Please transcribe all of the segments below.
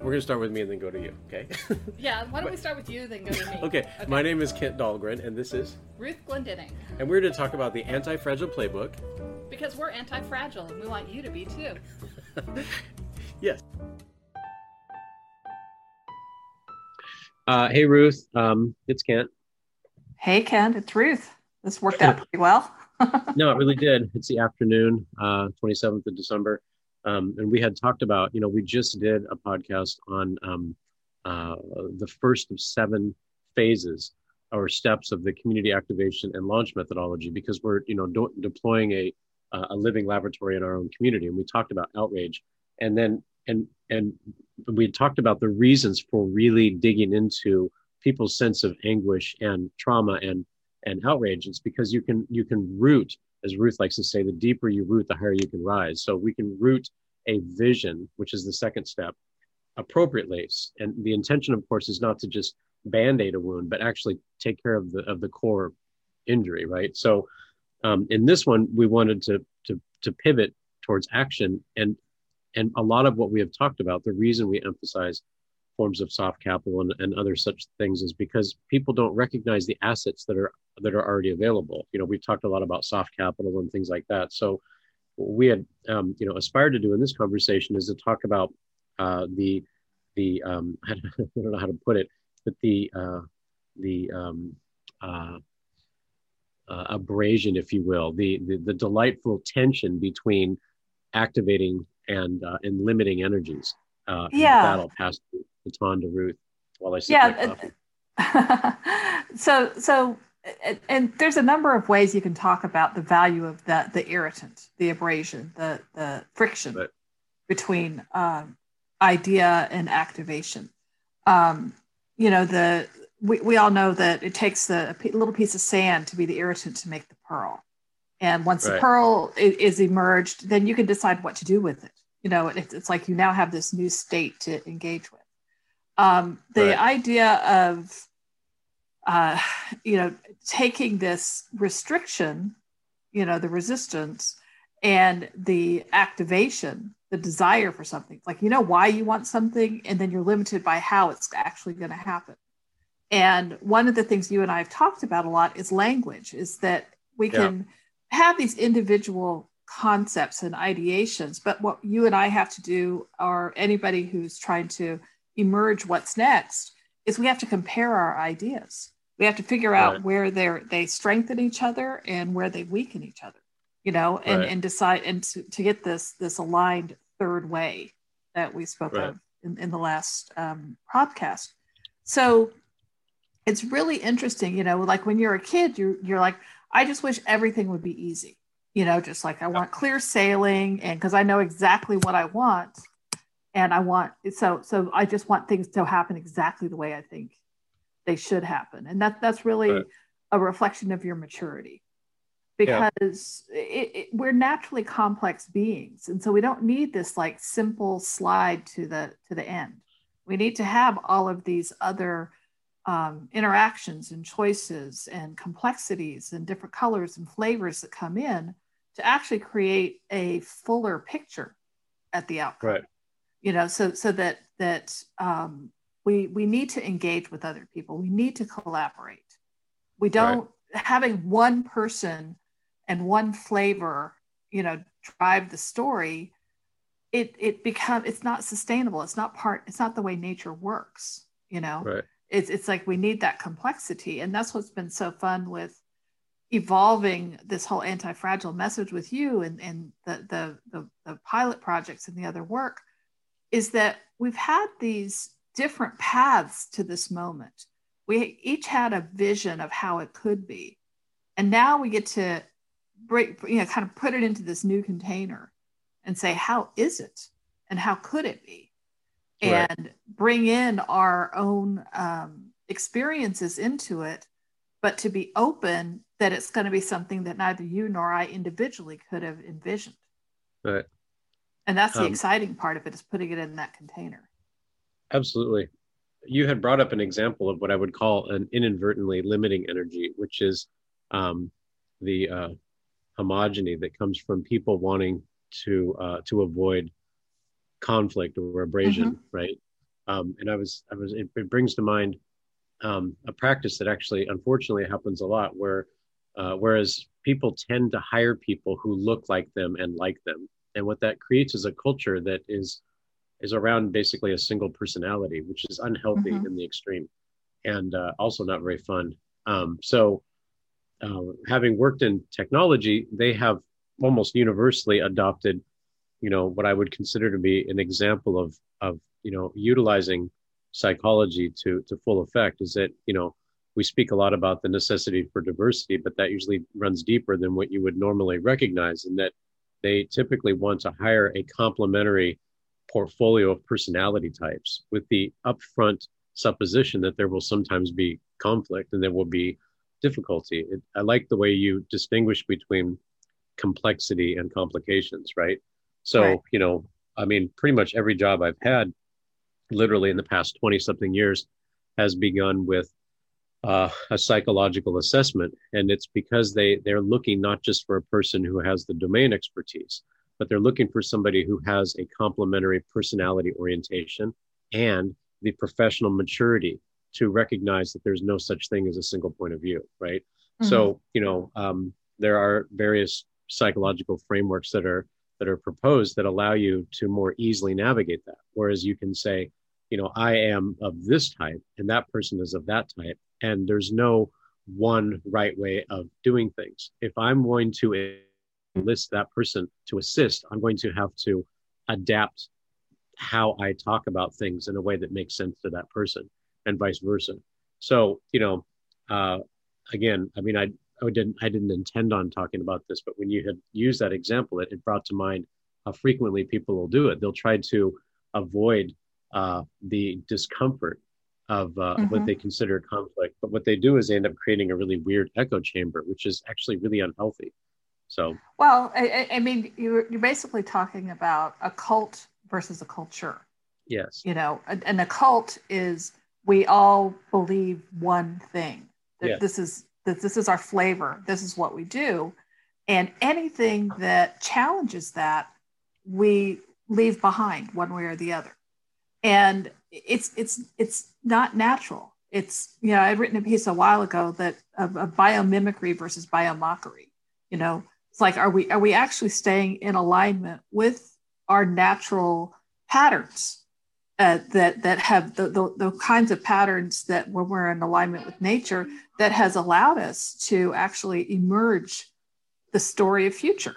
we're gonna start with me and then go to you. Okay. Yeah, why don't we start with you, then go to me? okay. My name is Kent Dahlgren, and this is, Ruth Glendinning. and we're going to talk about the Anti-Fragile Playbook. Because we're anti fragile and we want you to be too. Yes. Uh, hey Ruth, um, it's Kent. Hey, Kent, it's Ruth. This worked out pretty well. No, it really did. It's the afternoon, uh, 27th of December, um, and we had talked about. You know, we just did a podcast on um, uh, the first of seven phases or steps of the community activation and launch methodology because we're you know do- deploying a a living laboratory in our own community, and we talked about outrage, and then and and we talked about the reasons for really digging into people's sense of anguish and trauma and and outrage it's because you can you can root as ruth likes to say the deeper you root the higher you can rise. So we can root a vision which is the second step appropriately. And the intention of course is not to just band-aid a wound but actually take care of the of the core injury right? So um, in this one we wanted to to to pivot towards action. And and a lot of what we have talked about the reason we emphasize forms of soft capital and, and other such things is because people don't recognize the assets that are that are already available you know we've talked a lot about soft capital and things like that so what we had um, you know aspired to do in this conversation is to talk about uh, the the um, I don't know how to put it but the uh, the um, uh, uh, abrasion if you will the, the the delightful tension between activating and uh, and limiting energies uh, Yeah. with that I'll pass the baton to Ruth while I sip Yeah, so so and, and there's a number of ways you can talk about the value of the the irritant, the abrasion, the the friction Right. between um, idea and activation. Um, you know, the we, we all know that it takes the a little piece of sand to be the irritant to make the pearl. And once the pearl is, is emerged, then you can decide what to do with it. You know, it's, it's like you now have this new state to engage with. Um, the Right. idea of, uh, you know, taking this restriction, you know, the resistance and the activation, the desire for something, like you know why you want something, and then you're limited by how it's actually going to happen. And one of the things you and I have talked about a lot is language, is that we Yeah. can have these individual concepts and ideations, but what you and I have to do, or anybody who's trying to emerge what's next, is we have to compare our ideas. We have to figure out Right. where they they strengthen each other and where they weaken each other, you know, and, Right. and decide and to, to get this this aligned third way that we spoke Right. of in, in the last um, podcast. So it's really interesting, you know, like when you're a kid, you're you're like, I just wish everything would be easy. You know, just like I want clear sailing and because I know exactly what I want. And I want so so I just want things to happen exactly the way I think they should happen. And that that's really Right. a reflection of your maturity. Yeah. Because it, it, we're naturally complex beings. And so we don't need this like simple slide to the to the end. We need to have all of these other um, interactions and choices and complexities and different colors and flavors that come in to actually create a fuller picture at the outcome Right. You know so so that that um, we we need to engage with other people. We need to collaborate. We don't having one person and one flavor you know drive the story it it become it's not sustainable. It's not part it's not the way nature works you know? Right. it's it's like we need that complexity. And that's what's been so fun with evolving this whole anti-fragile message with you and, and the, the the the pilot projects and the other work is that we've had these different paths to this moment. We each had a vision of how it could be. And now we get to break you know kind of put it into this new container and say how is it? And how could it be? Right. and bring in our own um, experiences into it but to be open that it's going to be something that neither you nor i individually could have envisioned. Right. And that's the Um, exciting part of it is putting it in that container Absolutely. You had brought up an example of what I would call an inadvertently limiting energy, which is um, the uh, homogeny that comes from people wanting to uh, to avoid conflict or abrasion, right? Um, and I was, I was, it, it brings to mind um, a practice that actually, unfortunately, happens a lot where, uh, whereas people tend to hire people who look like them and like them, and what that creates is a culture that is is around basically a single personality, which is unhealthy mm-hmm. in the extreme, and uh, also not very fun. Um, so, uh, having worked in technology, they have almost universally adopted, you know, what I would consider to be an example of of you know utilizing psychology to to full effect. Is that you know we speak a lot about the necessity for diversity, but that usually runs deeper than what you would normally recognize, and that they typically want to hire a complementary portfolio of personality types with the upfront supposition that there will sometimes be conflict and there will be difficulty. It, I like the way you distinguish between complexity and complications, right? So, right. you know, I mean, pretty much every job I've had, literally in the past 20 something years, has begun with uh, a psychological assessment. And it's because they, they're looking not just for a person who has the domain expertise, but they're looking for somebody who has a complementary personality orientation and the professional maturity to recognize that there's no such thing as a single point of view, right? Mm-hmm. So, you know, um, there are various psychological frameworks that are that are proposed that allow you to more easily navigate that. Whereas you can say, you know, I am of this type and that person is of that type, and there's no one right way of doing things. If I'm going to enlist that person to assist, I'm going to have to adapt how I talk about things in a way that makes sense to that person and vice versa. So, you know, uh, again, I mean, I, I didn't, I didn't intend on talking about this, but when you had used that example, it, it brought to mind how frequently people will do it. They'll try to avoid uh, the discomfort of uh, mm-hmm. what they consider conflict. But what they do is they end up creating a really weird echo chamber, which is actually really unhealthy. So, well, I, I mean, you're, you're basically talking about a cult versus a culture. Yes. You know, and a cult is we all believe one thing. That yes. this is that this is our flavor. This is what we do, and anything that challenges that, we leave behind one way or the other. And it's it's it's not natural. It's you know I'd written a piece a while ago that of, of biomimicry versus biomockery. You know, it's like are we are we actually staying in alignment with our natural patterns uh, that that have the, the, the kinds of patterns that when we're in alignment with nature that has allowed us to actually emerge the story of future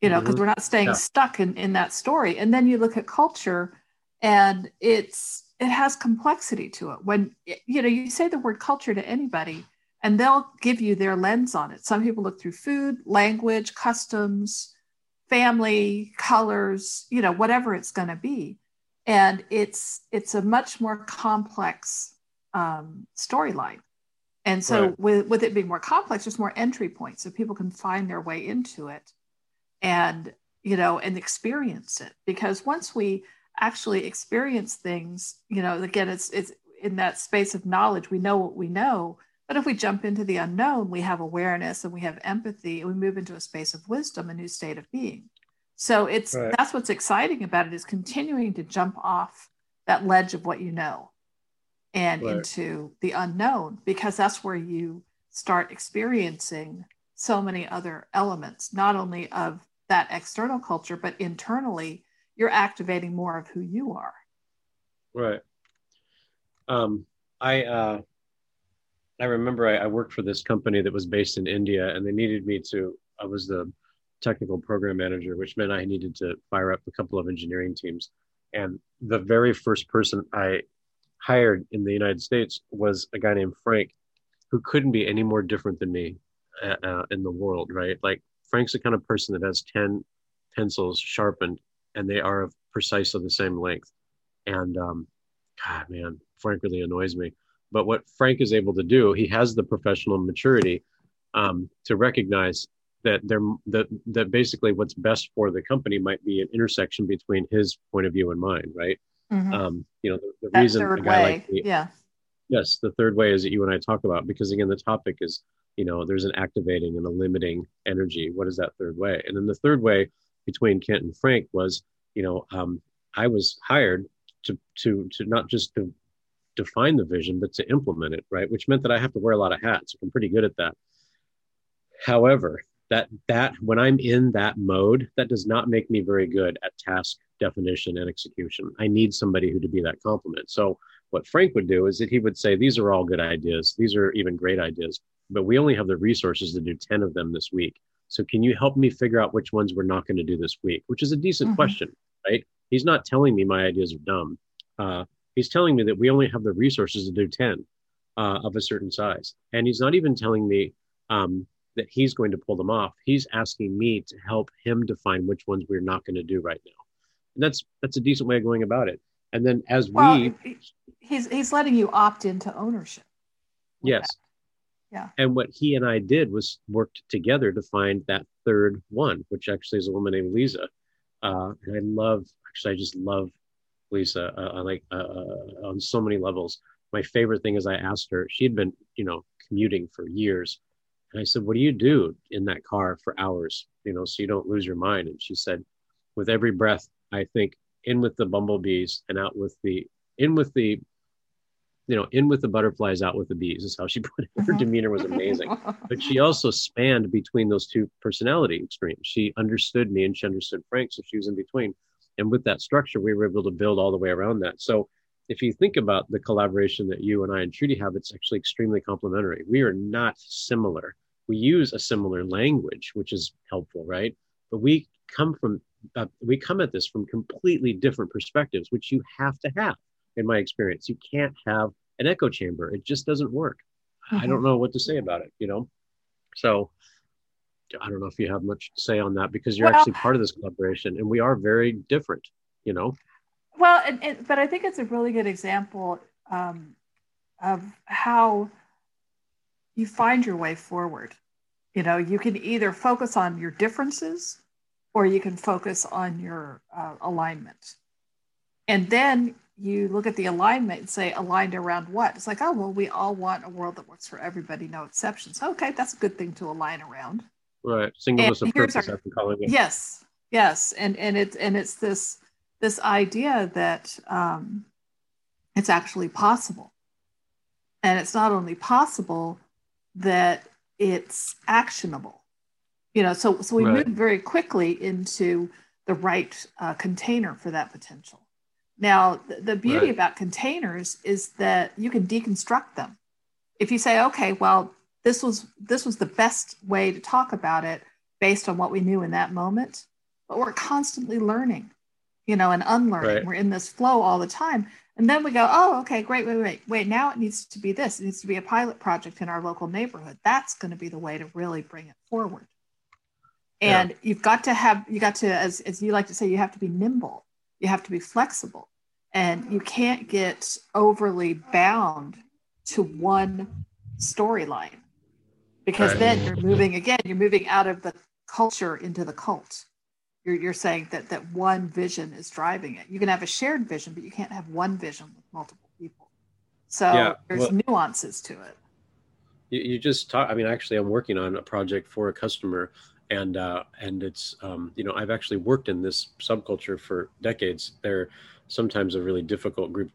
you know because mm-hmm. we're not staying yeah. stuck in, in that story and then you look at culture and it's it has complexity to it. When you know you say the word culture to anybody and they'll give you their lens on it. Some people look through food language customs family colors you know whatever it's going to be. And it's it's a much more complex um, storyline. And so right. with, with it being more complex there's more entry points so people can find their way into it and you know and experience it. Because once we actually experience things you know again it's it's in that space of knowledge we know what we know but if we jump into the unknown, we have awareness and we have empathy and we move into a space of wisdom, a new state of being. So it's right. that's what's exciting about it is continuing to jump off that ledge of what you know and right. into the unknown because that's where you start experiencing so many other elements, not only of that external culture, but internally, you're activating more of who you are. Right. Um, I uh, I remember I, I, worked for this company that was based in India, and they needed me to. I was the technical program manager, which meant I needed to fire up a couple of engineering teams. And the very first person I hired in the United States was a guy named Frank, who couldn't be any more different than me uh, uh in the world, right? Like Frank's the kind of person that has ten pencils sharpened, and they are of precisely the same length. And um, God, man, Frank really annoys me but what Frank is able to do, he has the professional maturity um, to recognize that there that that basically what's best for the company might be an intersection between his point of view and mine, right? Mm-hmm. Um, you know, the, the reason a guy way. like me, yeah, yes, the third way is that you and I talk about because again, the topic is you know there's an activating and a limiting energy. What is that third way? And then the third way between Kent and Frank was you know um, I was hired to to to not just to define the vision, but to implement it, right? Which meant that I have to wear a lot of hats. I'm pretty good at that. However, that that when I'm in that mode, that does not make me very good at task definition and execution. I need somebody who to be that complement. So what Frank would do is that he would say, these are all good ideas. These are even great ideas, but we only have the resources to do 10 of them this week. So can you help me figure out which ones we're not going to do this week? Which is a decent mm-hmm. question, right? He's not telling me my ideas are dumb. Uh, he's telling me that we only have the resources to do 10 uh, of a certain size. And he's not even telling me um, that he's going to pull them off. He's asking me to help him define which ones we're not going to do right now. And that's that's a decent way of going about it. And then as well, we he's he's letting you opt into ownership. Yes. That. Yeah. And what he and I did was worked together to find that third one, which actually is a woman named Lisa. Uh, and I love, actually, I just love Lisa. Uh, like uh, uh, on so many levels. My favorite thing is I asked her. She had been, you know, commuting for years, and I said, "What do you do in that car for hours? You know, so you don't lose your mind?" And she said, "With every breath, I think in with the bumblebees and out with the in with the you know, in with the butterflies, out with the bees is how she put it. Her demeanor was amazing. but she also spanned between those two personality extremes. She understood me and she understood Frank, so she was in between. And with that structure, we were able to build all the way around that. So if you think about the collaboration that you and I and Trudy have, it's actually extremely complementary. We are not similar. We use a similar language, which is helpful, right? But we come from uh, we come at this from completely different perspectives, which you have to have in my experience. You can't have an echo chamber. It just doesn't work. Mm-hmm. I don't know what to say about it, you know? So I don't know if you have much to say on that because you're well, actually part of this collaboration and we are very different, you know? Well, and, and, but I think it's a really good example um, of how you find your way forward. You know, you can either focus on your differences or you can focus on your uh, alignment. And then you look at the alignment and say aligned around what? It's like oh well we all want a world that works for everybody no exceptions. Okay that's a good thing to align around. Right singleness and of purpose our, i've been calling it yes yes and and it's and it's this this idea that um it's actually possible. And it's not only possible that it's actionable. You know so so we right. move very quickly into the right uh, container for that potential now, the beauty right. about containers is that you can deconstruct them. If you say, okay, well, this was this was the best way to talk about it based on what we knew in that moment, but we're constantly learning, you know, and unlearning. Right. We're in this flow all the time. And then we go, oh, okay, great, wait, wait, wait. Now it needs to be this. It needs to be a pilot project in our local neighborhood. That's going to be the way to really bring it forward. And yeah. you've got to have, you got to, as, as you like to say, you have to be nimble you have to be flexible. And you can't get overly bound to one storyline because right. then you're moving again you're moving out of the culture into the cult. You're, you're saying that that one vision is driving it. You can have a shared vision but you can't have one vision with multiple people. So yeah, there's well, nuances to it. You, you just talk i mean actually i'm working on a project for a customer and uh, and it's um, you know I've actually worked in this subculture for decades. They're sometimes a really difficult group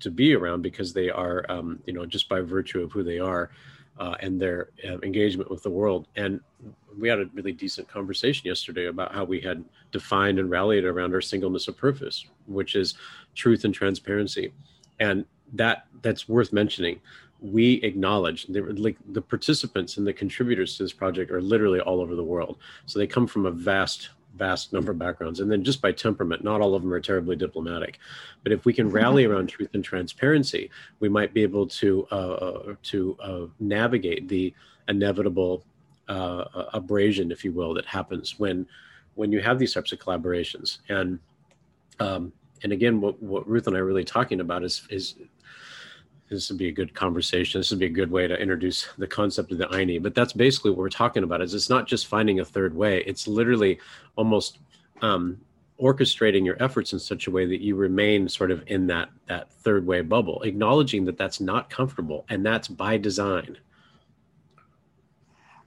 to be around because they are um, you know just by virtue of who they are uh, and their uh, engagement with the world. And we had a really decent conversation yesterday about how we had defined and rallied around our singleness of purpose, which is truth and transparency, and that that's worth mentioning we acknowledge like the participants and the contributors to this project are literally all over the world. So they come from a vast vast number of backgrounds. And then just by temperament not all of them are terribly diplomatic. But if we can rally around truth and transparency we might be able to uh, uh to uh, navigate the inevitable uh, abrasion if you will that happens when when you have these types of collaborations. And um, and again what, what ruth and i are really talking about is is this would be a good conversation. This would be a good way to introduce the concept of the Ayni. But that's basically what we're talking about. Is it's not just finding a third way. It's literally almost um, orchestrating your efforts in such a way that you remain sort of in that that third way bubble, acknowledging that that's not comfortable and that's by design.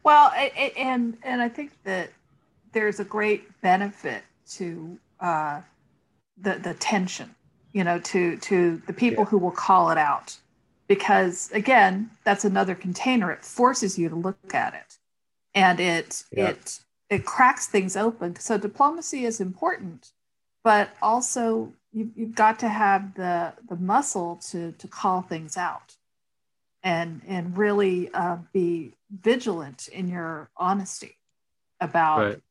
Well, it, and and I think that there's a great benefit to uh, the the tension you know, to to the people Yeah. who will call it out, because again, that's another container. It forces you to look at it, and it Yeah. it it cracks things open. So diplomacy is important, but also you, you've got to have the the muscle to to call things out, and and really uh, be vigilant in your honesty about Right.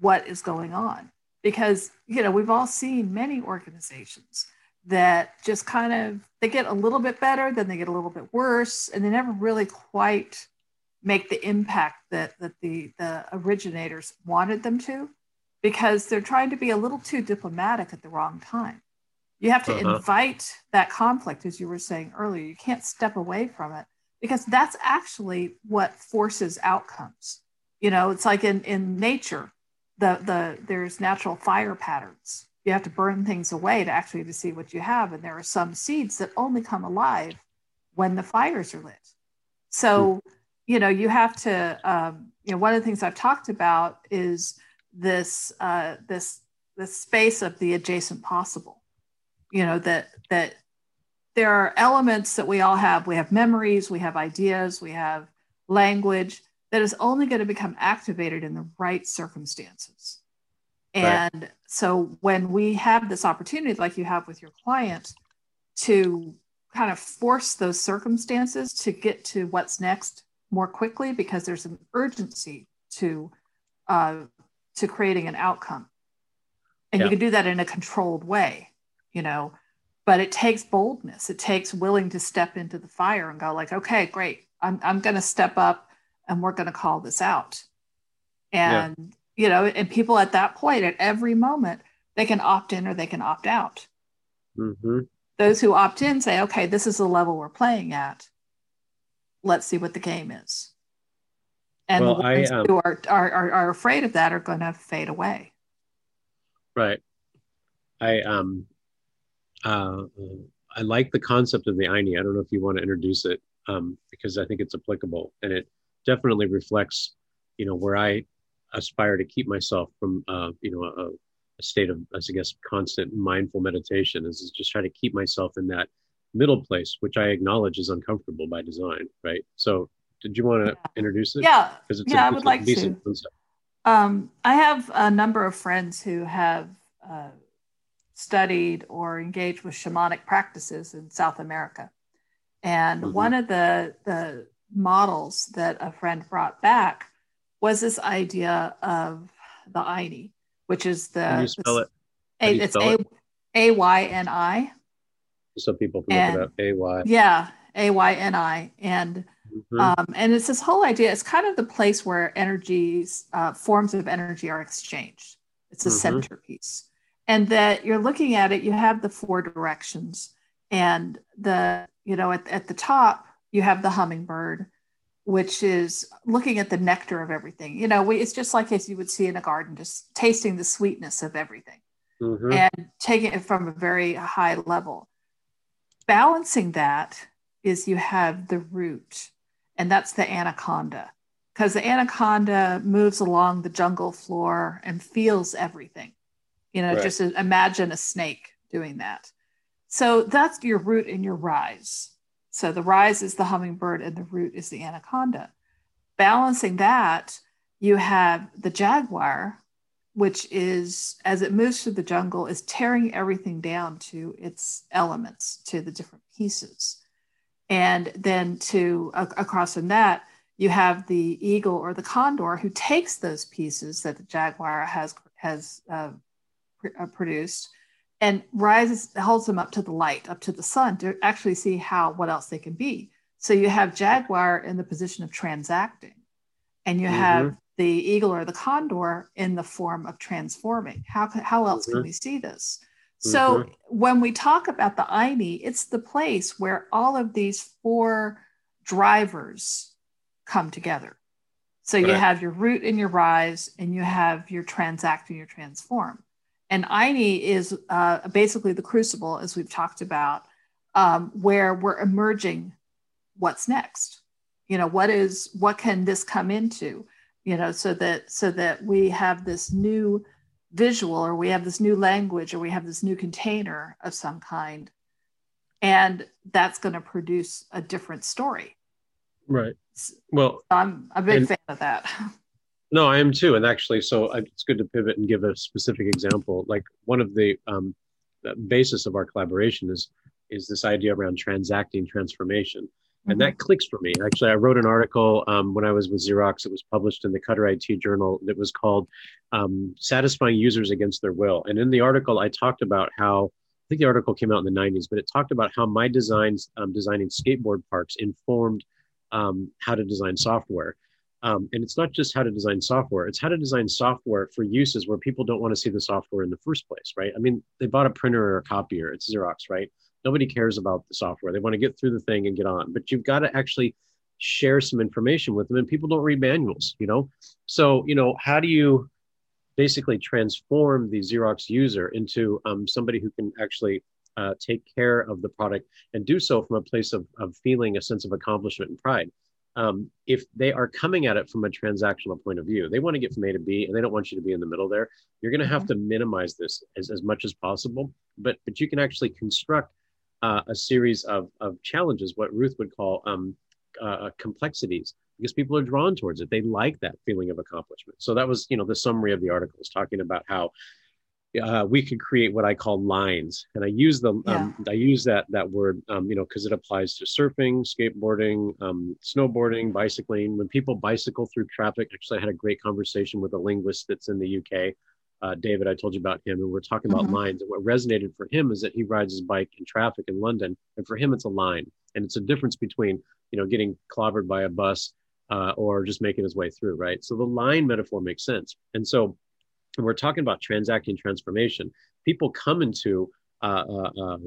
what is going on because you know we've all seen many organizations that just kind of they get a little bit better then they get a little bit worse and they never really quite make the impact that that the the originators wanted them to because they're trying to be a little too diplomatic at the wrong time. You have to Uh-huh. invite that conflict as you were saying earlier. You can't step away from it because that's actually what forces outcomes. You know it's like in in nature the the there's natural fire patterns you have to burn things away to actually to see what you have and there are some seeds that only come alive when the fires are lit. So you know you have to um, you know one of the things i've talked about is this uh, this this space of the adjacent possible. You know that that there are elements that we all have. We have memories we have ideas we have language that is only going to become activated in the right circumstances. Right. And so when we have this opportunity, like you have with your client, to kind of force those circumstances to get to what's next more quickly, because there's an urgency to uh, to creating an outcome, and Yeah. you can do that in a controlled way, you know. But it takes boldness. It takes willing to step into the fire and go like, okay, great. I'm I'm going to step up and we're going to call this out. And, you know, and people at that point, at every moment, they can opt in or they can opt out. hmm Those who opt in say, okay, this is the level we're playing at. Let's see what the game is. And Well, the I, ones um, who are, are, are, afraid of that are going to fade away. Right. I um uh I like the concept of the Ayni. I don't know if you want to introduce it um, because I think it's applicable and it definitely reflects, you know, where I aspire to keep myself from, uh, you know, a, a state of, as I guess, constant mindful meditation is, is just try to keep myself in that middle place, which I acknowledge is uncomfortable by design. Right. So, did you want to Yeah. introduce it? Yeah. Because it's yeah, I would like to. Um, I have a number of friends who have uh, studied or engaged with shamanic practices in South America. And Mhm. one of the, the models that a friend brought back was this idea of the Ayni, which is the. Can you spell it? How A, you it's spell A it? A Y N I. So people can look it up. A Y. Yeah, A Y N I. And Mhm. um, and it's this whole idea. It's kind of the place where energies, uh, forms of energy are exchanged. It's a Mhm. centerpiece, and that you're looking at it. You have the four directions, and the you know at, at the top you have the hummingbird, which is looking at the nectar of everything. You know, we, it's just like as you would see in a garden, just tasting the sweetness of everything Mhm. and taking it from a very high level. Balancing that is you have the root, and that's the anaconda, because the anaconda moves along the jungle floor and feels everything. You know, Right. just imagine a snake doing that. So that's your root and your rise. So the rise is the hummingbird, and the root is the anaconda. Balancing that, you have the jaguar, which is as it moves through the jungle is tearing everything down to its elements to the different pieces and then to a- across from that you have the eagle or the condor who takes those pieces that the jaguar has has uh, pr- uh, produced and rises holds them up to the light up to the sun to actually see how what else they can be so you have jaguar in the position of transacting and you have the eagle or the condor in the form of transforming. How, how else can Mhm. we see this? So when we talk about the Ayni, it's the place where all of these four drivers come together. So you have your root and your rise, and you have your transact and your transform. And Ayni is uh, basically the crucible, as we've talked about, um, where we're emerging what's next. You know, what is what can this come into? you know so that so that we have this new visual or we have this new language or we have this new container of some kind and that's going to produce a different story right well i'm a big and, fan of that no i am too and actually so it's good to pivot and give a specific example like one of the um, basis of our collaboration is is this idea around transacting transformation and that clicks for me. Actually, I wrote an article um, when I was with Xerox. It was published in the Cutter IT Journal. That was called um, "Satisfying Users Against Their Will." And in the article, I talked about how I think the article came out in the '90s, but it talked about how my designs um, designing skateboard parks informed um, how to design software. Um, and it's not just how to design software; it's how to design software for uses where people don't want to see the software in the first place, right? I mean, they bought a printer or a copier. It's Xerox, right? Nobody cares about the software. They want to get through the thing and get on. But you've got to actually share some information with them. And people don't read manuals, you know? So, you know, how do you basically transform the Xerox user into um, somebody who can actually uh, take care of the product and do so from a place of, of feeling a sense of accomplishment and pride? Um, if they are coming at it from a transactional point of view, they want to get from A to B and they don't want you to be in the middle there. You're going to have mm-hmm. to minimize this as, as much as possible, but but you can actually construct uh, a series of, of challenges, what Ruth would call um, uh, complexities, because people are drawn towards it. They like that feeling of accomplishment. So that was, you know, the summary of the article is talking about how uh, we could create what I call lines, and I use the yeah. um, I use that that word, um, you know, because it applies to surfing, skateboarding, um, snowboarding, bicycling. When people bicycle through traffic, actually, I had a great conversation with a linguist that's in the UK uh, David, I told you about him, and we're talking about mm-hmm. lines. And what resonated for him is that he rides his bike in traffic in London, and for him, it's a line, and it's a difference between you know getting clobbered by a bus uh, or just making his way through, right? So the line metaphor makes sense, and so we're talking about transacting transformation. People come into uh, uh, uh,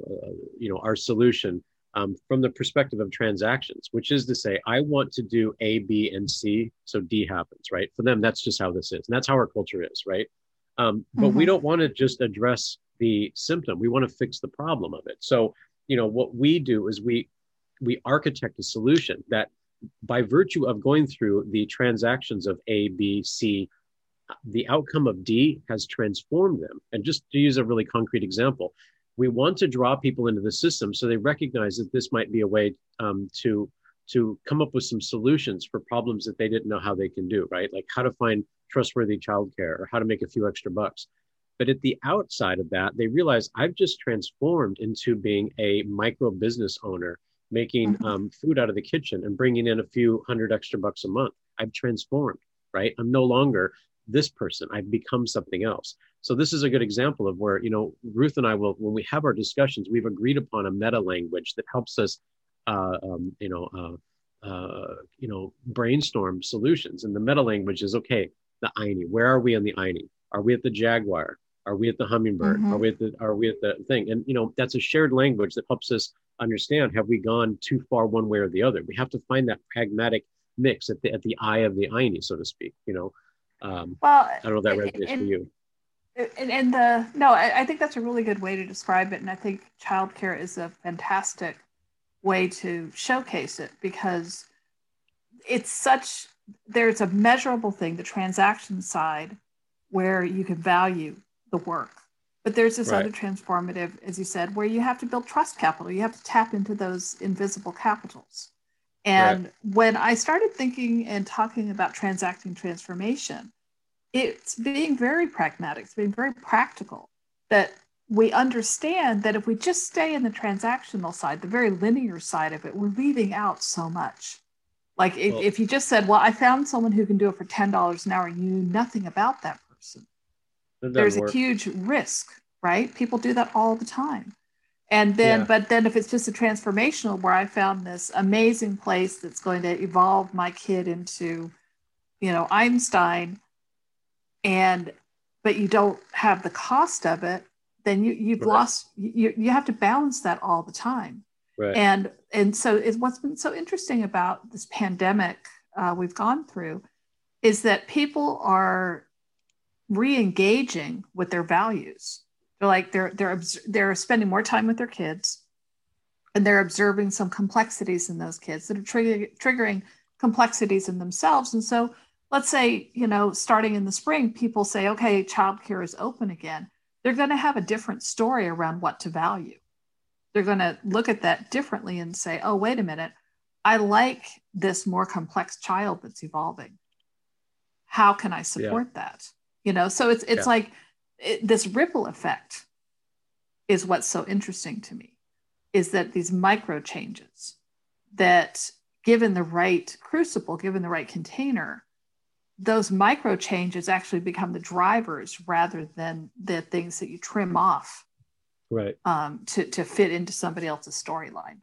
you know our solution um, from the perspective of transactions, which is to say, I want to do A, B, and C, so D happens, right? For them, that's just how this is, and that's how our culture is, right? Um, but mm-hmm. we don't want to just address the symptom. We want to fix the problem of it. So, you know, what we do is we we architect a solution that by virtue of going through the transactions of A, B, C, the outcome of D has transformed them. And just to use a really concrete example, we want to draw people into the system so they recognize that this might be a way um, to to come up with some solutions for problems that they didn't know how they can do, right? Like how to find trustworthy childcare or how to make a few extra bucks. But at the outside of that, they realize I've just transformed into being a micro business owner, making mm-hmm. um, food out of the kitchen and bringing in a few hundred extra bucks a month. I've transformed, right? I'm no longer this person. I've become something else. So this is a good example of where, you know, Ruth and I will, when we have our discussions, we've agreed upon a meta language that helps us, uh, um, you know, uh, uh, you know, brainstorm solutions. And the meta language is okay the Ayni? Where are we on the Ayni? Are we at the Jaguar? Are we at the Hummingbird? Mm-hmm. Are we at the Are we at the thing? And you know that's a shared language that helps us understand have we gone too far one way or the other. We have to find that pragmatic mix at the at the eye of the Ayni, so to speak. You know, um, well, I don't know if that resonates for you. And, and the no, I, I think that's a really good way to describe it, and I think childcare is a fantastic way to showcase it because it's such there's a measurable thing, the transaction side, where you can value the work. But there's this right. other transformative, as you said, where you have to build trust capital. You have to tap into those invisible capitals. And right. when I started thinking and talking about transacting transformation, it's being very pragmatic, it's being very practical that we understand that if we just stay in the transactional side, the very linear side of it, we're leaving out so much. Like if, well, if you just said, well, I found someone who can do it for $10 an hour, you knew nothing about that person. There's work. a huge risk, right? People do that all the time. And then, yeah. but then if it's just a transformational where I found this amazing place that's going to evolve my kid into, you know, Einstein, and but you don't have the cost of it, then you you've right. lost. You you have to balance that all the time. Right. And and so it's what's been so interesting about this pandemic uh, we've gone through is that people are re-engaging with their values. They're like they're they're they're spending more time with their kids, and they're observing some complexities in those kids that are triggering triggering complexities in themselves. And so let's say, you know, starting in the spring, people say, okay, childcare is open again. They're going to have a different story around what to value. They're going to look at that differently and say, oh, wait a minute, I like this more complex child that's evolving. How can I support yeah. that? You know, so it's it's yeah. like it, this ripple effect is what's so interesting to me is that these micro changes that given the right crucible, given the right container, those micro changes actually become the drivers rather than the things that you trim off right. um, to, to fit into somebody else's storyline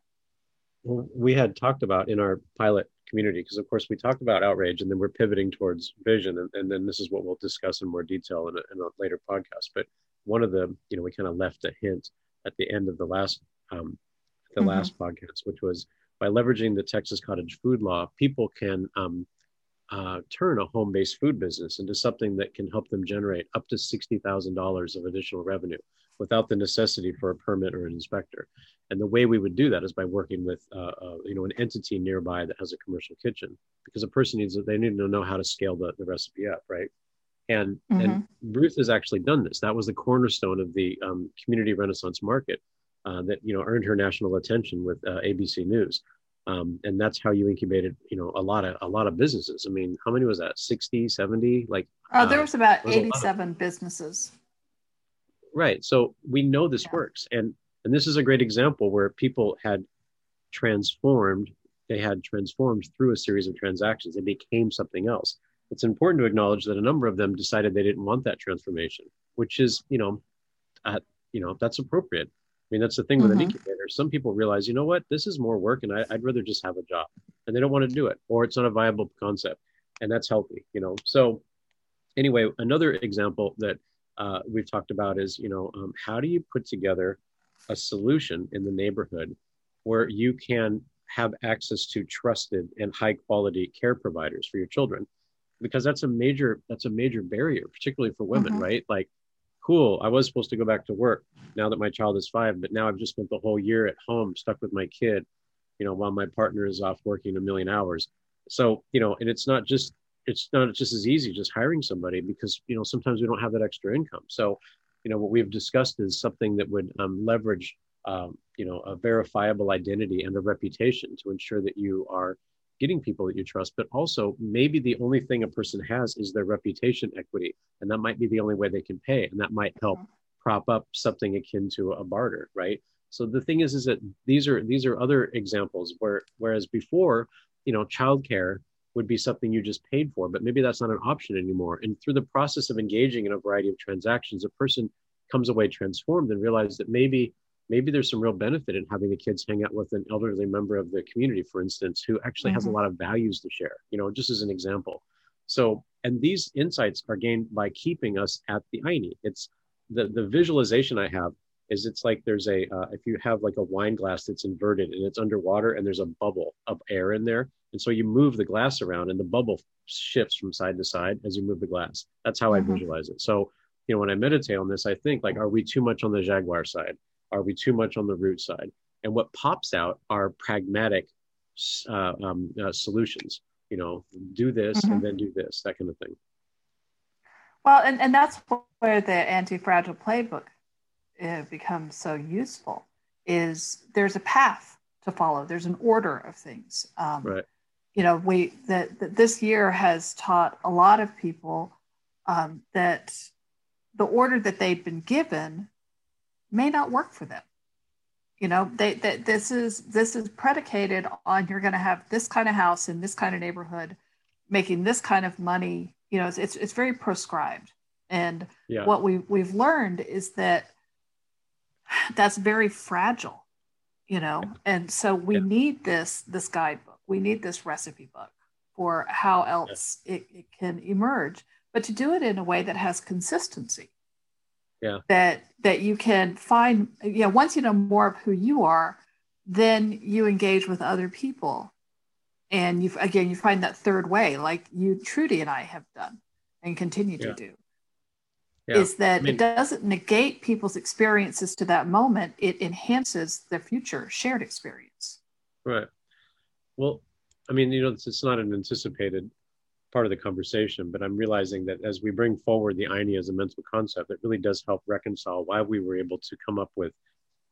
we had talked about in our pilot community because of course we talked about outrage and then we're pivoting towards vision and, and then this is what we'll discuss in more detail in a, in a later podcast but one of the you know we kind of left a hint at the end of the last um, the mm-hmm. last podcast which was by leveraging the texas cottage food law people can um, uh, turn a home-based food business into something that can help them generate up to $60,000 of additional revenue without the necessity for a permit or an inspector. And the way we would do that is by working with, uh, uh, you know, an entity nearby that has a commercial kitchen, because a person needs they need to know how to scale the, the recipe up, right? And mm-hmm. and Ruth has actually done this. That was the cornerstone of the um, community renaissance market uh, that you know earned her national attention with uh, ABC News um, and that's how you incubated you know a lot of a lot of businesses i mean how many was that 60 70 like oh there uh, was about was 87 of, businesses right so we know this yeah. works and and this is a great example where people had transformed they had transformed through a series of transactions they became something else it's important to acknowledge that a number of them decided they didn't want that transformation which is you know uh, you know that's appropriate I mean, that's the thing with mm-hmm. an incubator. Some people realize, you know what, this is more work and I, would rather just have a job and they don't want to do it or it's not a viable concept and that's healthy, you know? So anyway, another example that uh, we've talked about is, you know, um, how do you put together a solution in the neighborhood where you can have access to trusted and high quality care providers for your children? Because that's a major, that's a major barrier, particularly for women, mm-hmm. right? Like cool, I was supposed to go back to work now that my child is five, but now I've just spent the whole year at home stuck with my kid, you know, while my partner is off working a million hours. So, you know, and it's not just it's not just as easy just hiring somebody because you know sometimes we don't have that extra income. So, you know, what we've discussed is something that would um, leverage um, you know a verifiable identity and a reputation to ensure that you are getting people that you trust, but also maybe the only thing a person has is their reputation equity. And that might be the only way they can pay. And that might help mm-hmm. prop up something akin to a barter, right? So the thing is, is that these are these are other examples where whereas before, you know, childcare would be something you just paid for, but maybe that's not an option anymore. And through the process of engaging in a variety of transactions, a person comes away transformed and realizes that maybe maybe there's some real benefit in having the kids hang out with an elderly member of the community, for instance, who actually mm-hmm. has a mm-hmm. lot of values to share, you know, just as an example. So, and these insights are gained by keeping us at the Ayni. It's the, the visualization I have is it's like there's a, uh, if you have like a wine glass that's inverted and it's underwater and there's a bubble of air in there. And so you move the glass around and the bubble shifts from side to side as you move the glass. That's how mm-hmm. I visualize it. So, you know, when I meditate on this, I think like, are we too much on the Jaguar side? Are we too much on the root side? And what pops out are pragmatic uh, um, uh, solutions. You know, do this mm-hmm. and then do this, that kind of thing. Well, and, and that's where the anti-fragile playbook uh, becomes so useful. Is there's a path to follow. There's an order of things. Um, right. You know, we that that this year has taught a lot of people um, that the order that they've been given may not work for them. You know they, that this is this is predicated on you're going to have this kind of house in this kind of neighborhood making this kind of money. You know it's it's, it's very prescribed. And yeah. what we we've learned is that that's very fragile you know? And so we yeah. need this this guidebook we need this recipe book for how else it, it can emerge but to do it in a way that has consistency. Yeah. That that you can find you know once you know more of who you are then you engage with other people. And you again you find that third way like you trudy and i have done and continue yeah. to do. Yeah. is that I mean, it doesn't negate people's experiences to that moment. It enhances the future shared experience. Right well i mean you know it's, it's not an anticipated part of the conversation, but I'm realizing that as we bring forward the Ayni as a mental concept, it really does help reconcile why we were able to come up with,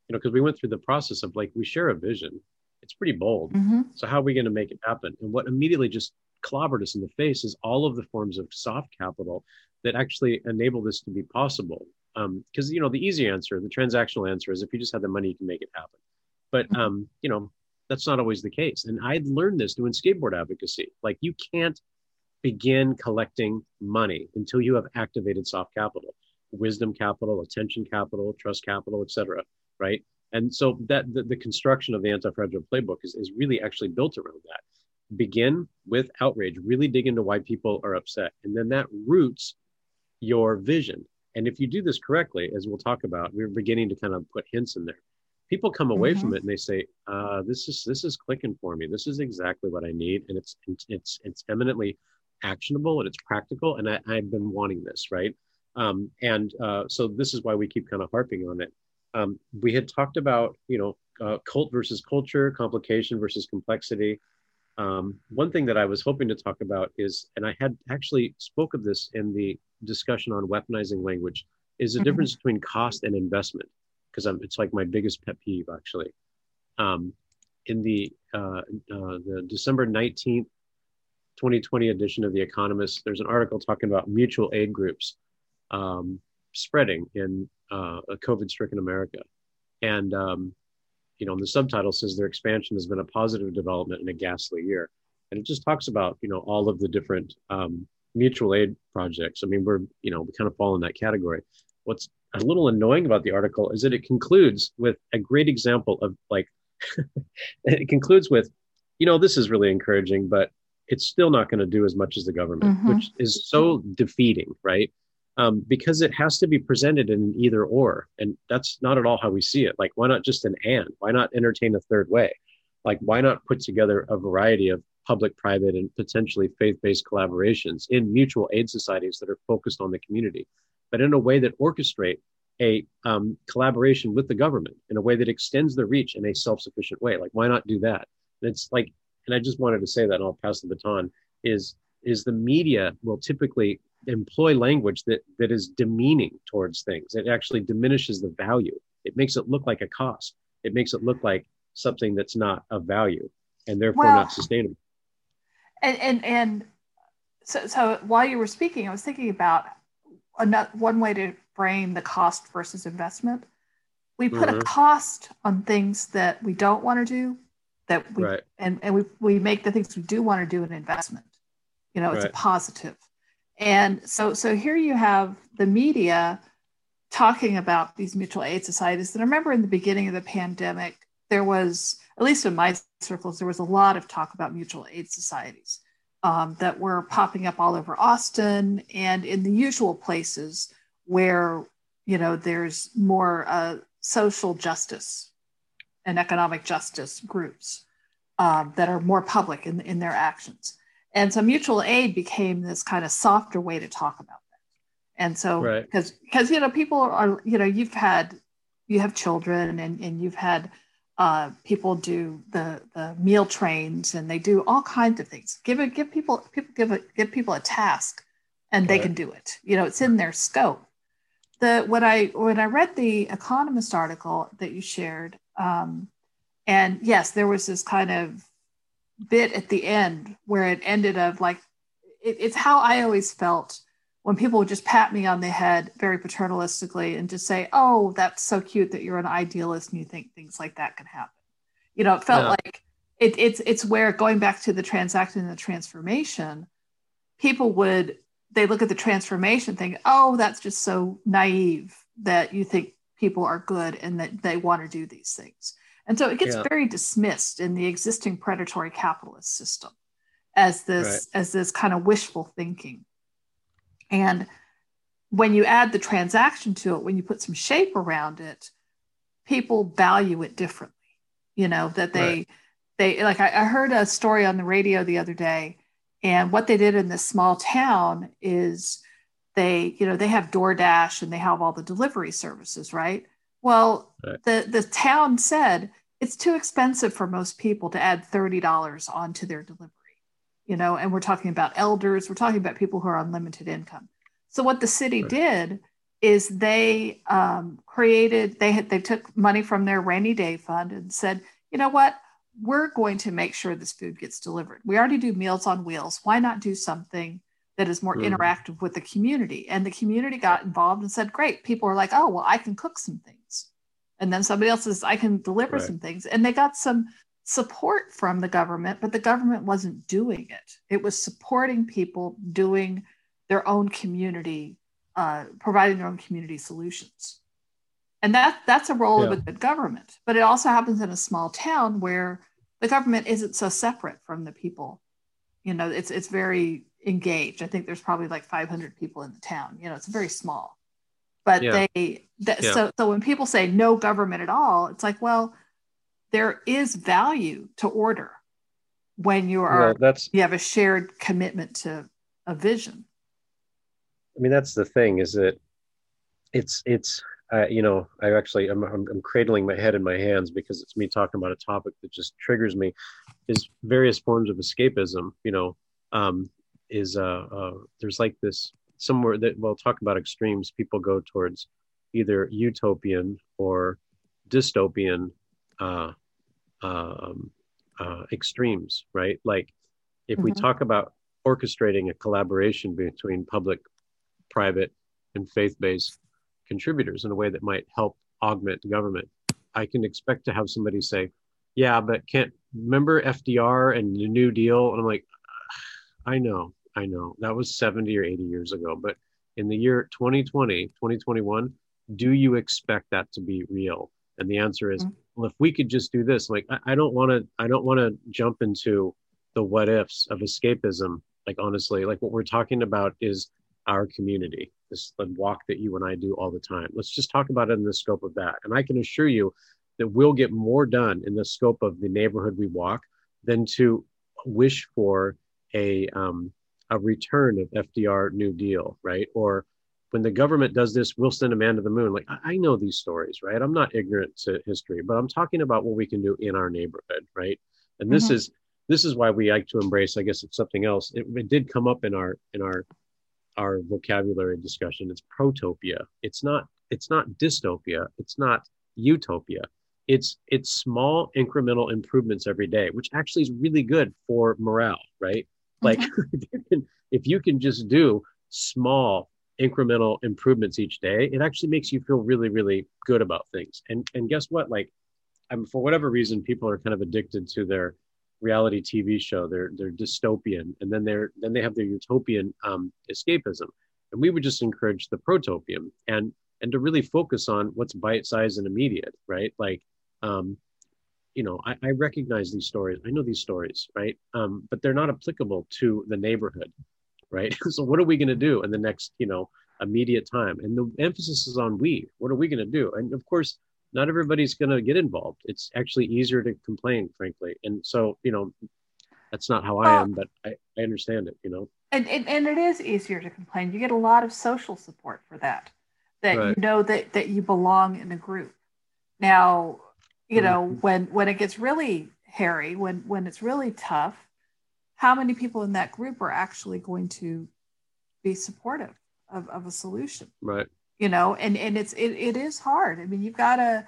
you know, because we went through the process of like we share a vision. It's pretty bold. Mm-hmm. So how are we going to make it happen? And what immediately just clobbered us in the face is all of the forms of soft capital that actually enable this to be possible. Because um, you know the easy answer, the transactional answer is if you just have the money, you can make it happen. But Mm-hmm. um, you know that's not always the case. And I learned this doing skateboard advocacy. Like you can't begin collecting money until you have activated soft capital, wisdom capital, attention capital, trust capital, etc. Right. And so that the, the construction of the anti-fragile playbook is, is really actually built around that. Begin with outrage, really dig into why people are upset. And then that roots your vision. And if you do this correctly, as we'll talk about, we're beginning to kind of put hints in there. People come away Mhm. from it and they say, uh, "This is this is clicking for me. This is exactly what I need, and it's it's it's, eminently actionable and it's practical, and I, I've been wanting this, right?" Um, and uh, so this is why we keep kind of harping on it. Um, we had talked about, you know, uh, cult versus culture, complication versus complexity. Um, one thing that I was hoping to talk about is, and I had actually spoke of this in the discussion on weaponizing language, is the Mhm. difference between cost and investment, because it's like my biggest pet peeve actually. Um, in the uh, uh, the December nineteenth, 2020 edition of The Economist, there's an article talking about mutual aid groups um, spreading in uh, a COVID-stricken America, and um, you know, and the subtitle says their expansion has been a positive development in a ghastly year. And it just talks about, you know, all of the different um, mutual aid projects. I mean, we're, you know, we kind of fall in that category. What's a little annoying about the article is that it concludes with a great example of like, it concludes with, you know, this is really encouraging, but it's still not going to do as much as the government, Mhm. which is so defeating, right? um, because it has to be presented in an either or. And that's not at all how we see it. Like, why not just an and? Why not entertain a third way? Like, why not put together a variety of public, private, and potentially faith based collaborations in mutual aid societies that are focused on the community, but in a way that orchestrate a um, collaboration with the government in a way that extends the reach in a self sufficient way? Like, why not do that? And it's like, and I just wanted to say that, and I'll pass the baton, is is the media will typically employ language that that is demeaning towards things it actually diminishes the value it makes it look like a cost it makes it look like something that's not of value and therefore Well- not sustainable and and and so so while you were speaking i was thinking about another one way to frame the cost versus investment. We put a Mhm. cost on things that we don't want to do that we right. and, and we, we make the things we do want to do an investment. You know it's Right. a positive. And so so here you have the media talking about these mutual aid societies. And i remember in the beginning of the pandemic there was at least in my circles there was a lot of talk about mutual aid societies um, that were popping up all over austin and in the usual places where you know there's more uh, social justice and economic justice groups um, that are more public in, in their actions. And so mutual aid became this kind of softer way to talk about that. And so Right. because because you know people are you know you've had you have children and, and you've had uh, people do the the meal trains and they do all kinds of things. Give it give people people give it give people a task and they Right. can do it. You know it's in their scope. The when I when I read the Economist article that you shared, um, and yes, there was this kind of bit at the end where it ended of like it, it's how I always felt when people would just pat me on the head very paternalistically and just say, "Oh, that's so cute that you're an idealist and you think things like that can happen." You know, it felt Yeah. like it, it's it's where going back to the transaction and the transformation, people would they look at the transformation think, "Oh, that's just so naive that you think people are good and that they want to do these things." And so it gets Yeah. very dismissed in the existing predatory capitalist system as this as this kind of wishful thinking. And when you add the transaction to it, when you put some shape around it, people value it differently. You know, that they Right. they like I, I heard a story on the radio the other day, and what they did in this small town is they, you know, they have DoorDash and they have all the delivery services, right? Well, Right. the the town said it's too expensive for most people to add thirty dollars onto their delivery. You know, and we're talking about elders, we're talking about people who are on limited income. So what the city Right. did is they um, created they had they took money from their rainy day fund and said, you know what, we're going to make sure this food gets delivered. We already do Meals on Wheels. Why not do something that is more Mhm. interactive with the community? And the community got involved and said, great. People are like, oh well, I can cook some things, and then somebody else says, I can deliver Right. some things, and they got some support from the government, but the government wasn't doing it. It was supporting people doing their own community, uh, providing their own community solutions. And that that's a role of a good government. But it also happens in a small town where the government isn't so separate from the people. You know, it's it's very engaged. I think there's probably like 500 people in the town. You know, it's very small. But Yeah. they that, Yeah. so so when people say no government at all, it's like, well, there is value to order when you are Well, that's you have a shared commitment to a vision. I mean, that's the thing is that it's it's uh, you know I actually I'm, I'm I'm cradling my head in my hands because it's me talking about a topic that just triggers me is various forms of escapism. You know, um, is uh, uh there's like this somewhere that we'll talk about extremes. People go towards either utopian or dystopian uh, um, uh, extremes, right? Like if we Mhm. talk about orchestrating a collaboration between public private and faith-based contributors in a way that might help augment government i can expect to have somebody say yeah but can't remember fdr and the new deal and i'm like i know i know that was 70 or 80 years ago but in the year 2020 2021 do you expect that to be real and the answer is Mhm. Well if we could just do this like i, I don't want to i don't want to jump into the what ifs of escapism. Like honestly like what we're talking about is our community this walk that you and i do all the time. Let's just talk about it in the scope of that. And i can assure you that we'll get more done in the scope of the neighborhood we walk than to wish for a um, a return of fdr new deal right? Or when the government does this we'll send a man to the moon. Like i, know these stories right? I'm not ignorant to history but i'm talking about what we can do in our neighborhood right? And this Mhm. is this is why we like to embrace i guess it's something else. It, it did come up in our in our our vocabulary discussion. It's protopia. It's not it's not dystopia. It's not utopia. It's it's small incremental improvements every day which actually is really good for morale right? Like you can if you can just do small incremental improvements each day it actually makes you feel really really good about things and and guess what like I'm for whatever reason people are kind of addicted to their reality TV show. They're they're dystopian, and then they're then they have their utopian um, escapism. And we would just encourage the protopian and and to really focus on what's bite sized and immediate, right? Like, um, you know, I, I recognize these stories. I know these stories, right? Um, but they're not applicable to the neighborhood, right? so what are we going to do in the next, you know, immediate time? And the emphasis is on we. What are we going to do? And of course, not everybody's going to get involved. It's actually easier to complain, frankly. And so, you know, that's not how I am, but I, I understand it, you know? and, and and it is easier to complain you get a lot of social support for that that Right. you know that that you belong in a group now you know Mhm. when when it gets really hairy when when it's really tough how many people in that group are actually going to be supportive of, of a solution Right. you know and and it's it, it is hard i mean you've got to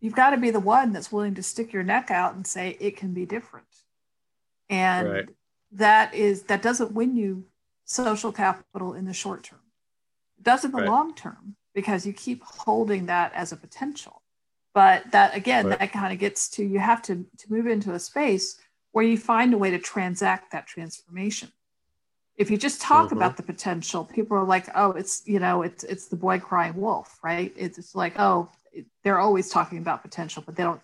you've got to be the one that's willing to stick your neck out and say it can be different and Right. that is that doesn't win you social capital in the short term it does in the Right. long term because you keep holding that as a potential but that again Right. that kind of gets to you have to to move into a space where you find a way to transact that transformation. If you just talk Mhm. about the potential people are like oh it's you know it's it's the boy crying wolf right? It's, it's like oh they're always talking about potential but they don't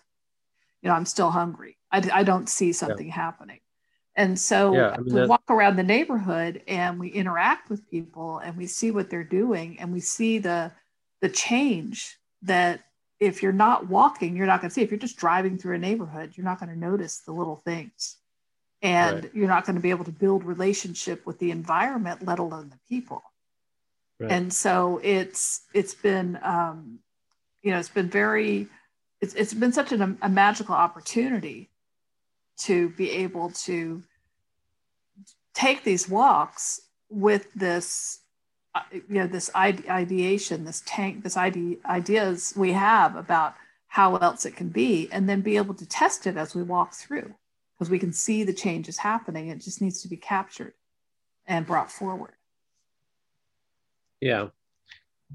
you know i'm still hungry. I, I don't see something happening. And so Yeah, I mean, we that- walk around the neighborhood and we interact with people and we see what they're doing and we see the the change that if you're not walking you're not going to see if you're just driving through a neighborhood you're not going to notice the little things and Right. you're not going to be able to build relationship with the environment let alone the people Right. and so it's it's been um, you know it's been very it's, it's been such an, a magical opportunity to be able to take these walks with this you know this ideation this tank this ide- ideas we have about how else it can be and then be able to test it as we walk through because we can see the changes happening. It just needs to be captured and brought forward. Yeah.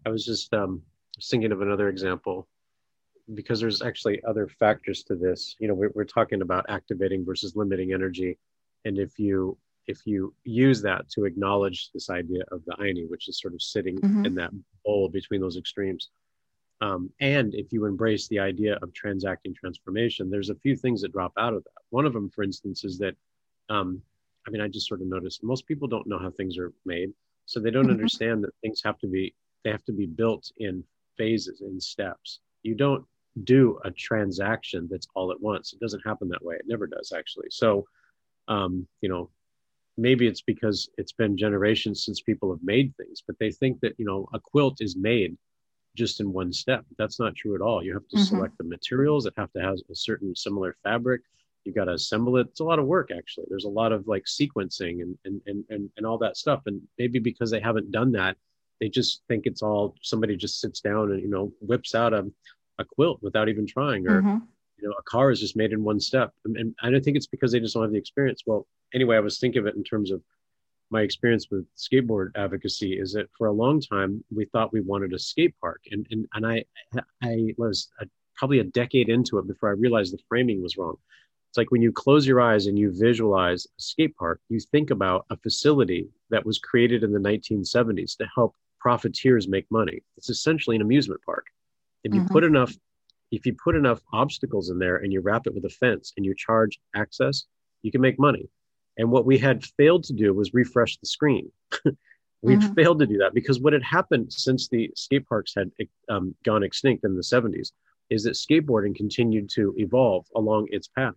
I was just um, thinking of another example because there's actually other factors to this. You know we're, we're talking about activating versus limiting energy and if you if you use that to acknowledge this idea of the ayni, which is sort of sitting mm-hmm. in that bowl between those extremes, um, and if you embrace the idea of transacting transformation, there's a few things that drop out of that. One of them, for instance, is that, um, I mean, I just sort of noticed most people don't know how things are made, so they don't mm-hmm. understand that things have to be they have to be built in phases, in steps. You don't do a transaction that's all at once. It doesn't happen that way. It never does, actually. So, um, you know, maybe it's because it's been generations since people have made things, but they think that, you know, a quilt is made just in one step. That's not true at all. You have to mm-hmm. select the materials that have to have a certain similar fabric. You've got to assemble it. It's a lot of work, actually. There's a lot of like sequencing and, and, and, and, and all that stuff. And maybe because they haven't done that, they just think it's all somebody just sits down and, you know, whips out a, a quilt without even trying or, mm-hmm you know a car is just made in one step and, and i don't think it's because they just don't have the experience well anyway i was thinking of it in terms of my experience with skateboard advocacy is that for a long time we thought we wanted a skate park and and, and i i was a, probably a decade into it before i realized the framing was wrong it's like when you close your eyes and you visualize a skate park you think about a facility that was created in the 1970s to help profiteers make money it's essentially an amusement park if you mm-hmm. put enough if you put enough obstacles in there and you wrap it with a fence and you charge access, you can make money. And what we had failed to do was refresh the screen. we mm-hmm. failed to do that because what had happened since the skate parks had um, gone extinct in the 70s is that skateboarding continued to evolve along its path.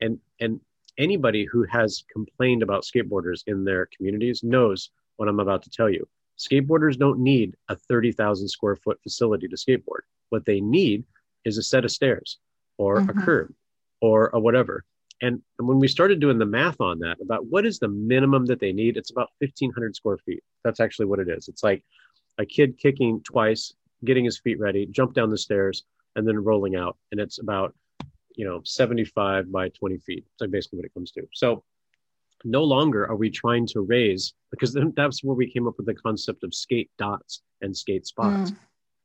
And, and anybody who has complained about skateboarders in their communities knows what I'm about to tell you. Skateboarders don't need a 30,000 square foot facility to skateboard. What they need is a set of stairs or mm-hmm. a curb or a whatever. And, and when we started doing the math on that about what is the minimum that they need, it's about 1500 square feet. That's actually what it is. It's like a kid kicking twice, getting his feet ready, jump down the stairs, and then rolling out. And it's about, you know, 75 by 20 feet. That's basically what it comes to. So no longer are we trying to raise, because that's where we came up with the concept of skate dots and skate spots. Mm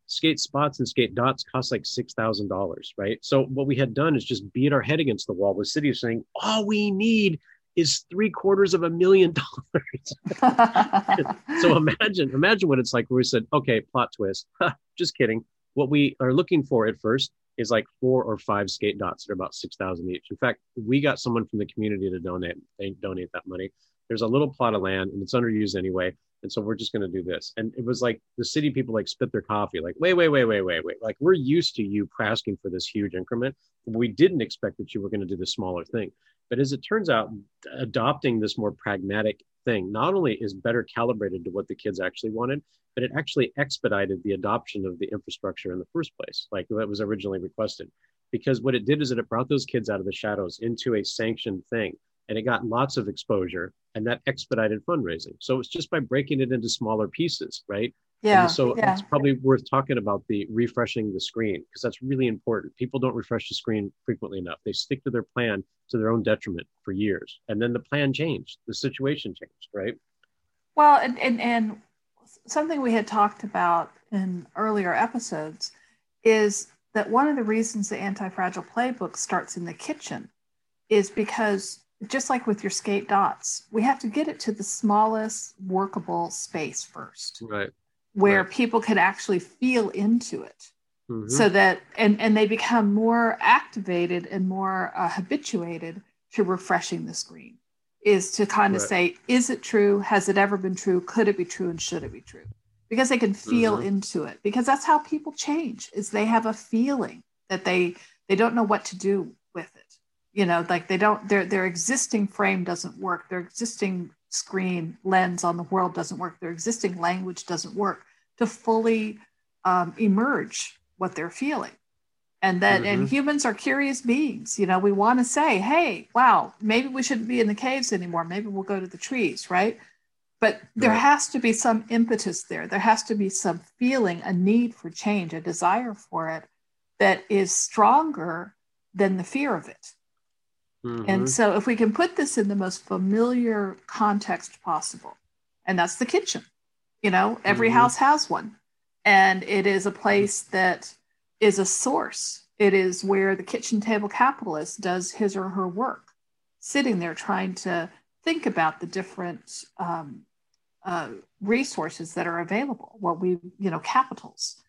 skate spots and skate dots cost like $6,000, right? So what we had done is just beat our head against the wall with city saying, all we need is three quarters of a million dollars. so imagine, imagine what it's like where we said, okay, plot twist. just kidding. What we are looking for at first is like four or five skate dots that are about 6,000 each. In fact, we got someone from the community to donate, they donate that money. There's a little plot of land and it's underused anyway. And so we're just going to do this. And it was like the city people like spit their coffee, like, wait, wait, wait, wait, wait, wait. Like we're used to you asking for this huge increment. We didn't expect that you were going to do the smaller thing. But as it turns out, adopting this more pragmatic thing not only is better calibrated to what the kids actually wanted, but it actually expedited the adoption of the infrastructure in the first place, like that was originally requested. Because what it did is that it brought those kids out of the shadows into a sanctioned thing and it got lots of exposure and that expedited fundraising. So it's just by breaking it into smaller pieces, right? Yeah. And so yeah. it's probably worth talking about the refreshing the screen because that's really important. People don't refresh the screen frequently enough. They stick to their plan to their own detriment for years. And then the plan changed, the situation changed, right? Well, and, and, and something we had talked about in earlier episodes is that one of the reasons the anti fragile playbook starts in the kitchen is because just like with your skate dots, we have to get it to the smallest workable space first. Right. Where right. people can actually feel into it. Mm-hmm. So that and and they become more activated and more uh, habituated to refreshing the screen is to kind of right. say is it true has it ever been true could it be true and should it be true because they can feel mm-hmm. into it because that's how people change is they have a feeling that they they don't know what to do with it you know like they don't their their existing frame doesn't work their existing screen lens on the world doesn't work their existing language doesn't work to fully um, emerge what they're feeling and that and Mhm. humans are curious beings you know we want to say hey wow maybe we shouldn't be in the caves anymore maybe we'll go to the trees right but there Right. has to be some impetus there there has to be some feeling a need for change a desire for it that is stronger than the fear of it Mhm. and so, if we can put this in the most familiar context possible, and that's the kitchen, you know, every Mhm. house has one, and it is a place that is a source. It is where the kitchen table capitalist does his or her work, sitting there trying to think about the different um, uh, resources that are available, what we, you know, capitals,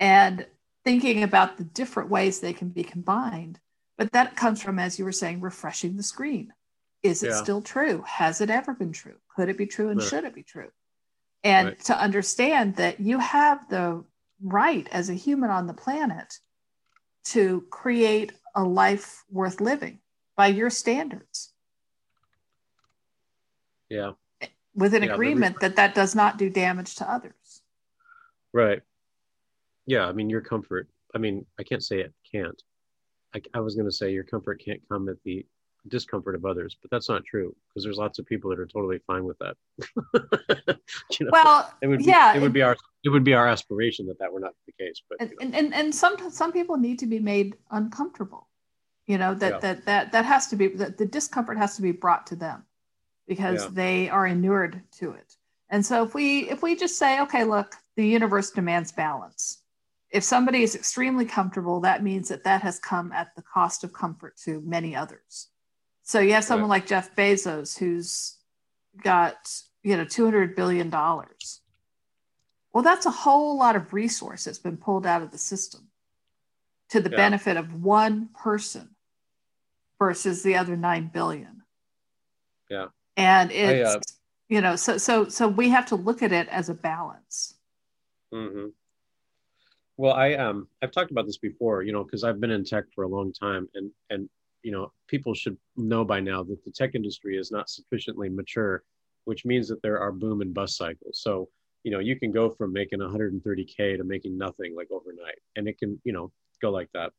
and thinking about the different ways they can be combined but that comes from, as you were saying, refreshing the screen. Is it Yeah. still true? Has it ever been true? Could it be true and Right. should it be true? And Right. to understand that you have the right as a human on the planet to create a life worth living by your standards yeah with an Yeah, agreement that that does not do damage to others. Right. Yeah, I mean your comfort. I mean, I can't say it can't. I, I was going to say your comfort can't come at the discomfort of others, but that's not true because there's lots of people that are totally fine with that. you know, Well, it would be, yeah, it would be our it would be our aspiration that that were not the case. But and, you know, and, and some some people need to be made uncomfortable you know that Yeah. that that that has to be that the discomfort has to be brought to them because Yeah. they are inured to it and so if we if we just say okay look the universe demands balance if somebody is extremely comfortable that means that that has come at the cost of comfort to many others so you have someone like jeff bezos who's got you know 200 billion dollars well, that's a whole lot of resource that's been pulled out of the system to the Yeah. benefit of one person versus the other 9 billion. Yeah. And I, it's, uh, you know, so, so, so we have to look at it as a balance. hmm Well, I um I've talked about this before, you know, because I've been in tech for a long time, and and you know people should know by now that the tech industry is not sufficiently mature, which means that there are boom and bust cycles. So you know you can go from making 130k to making nothing like overnight, and it can you know go like that,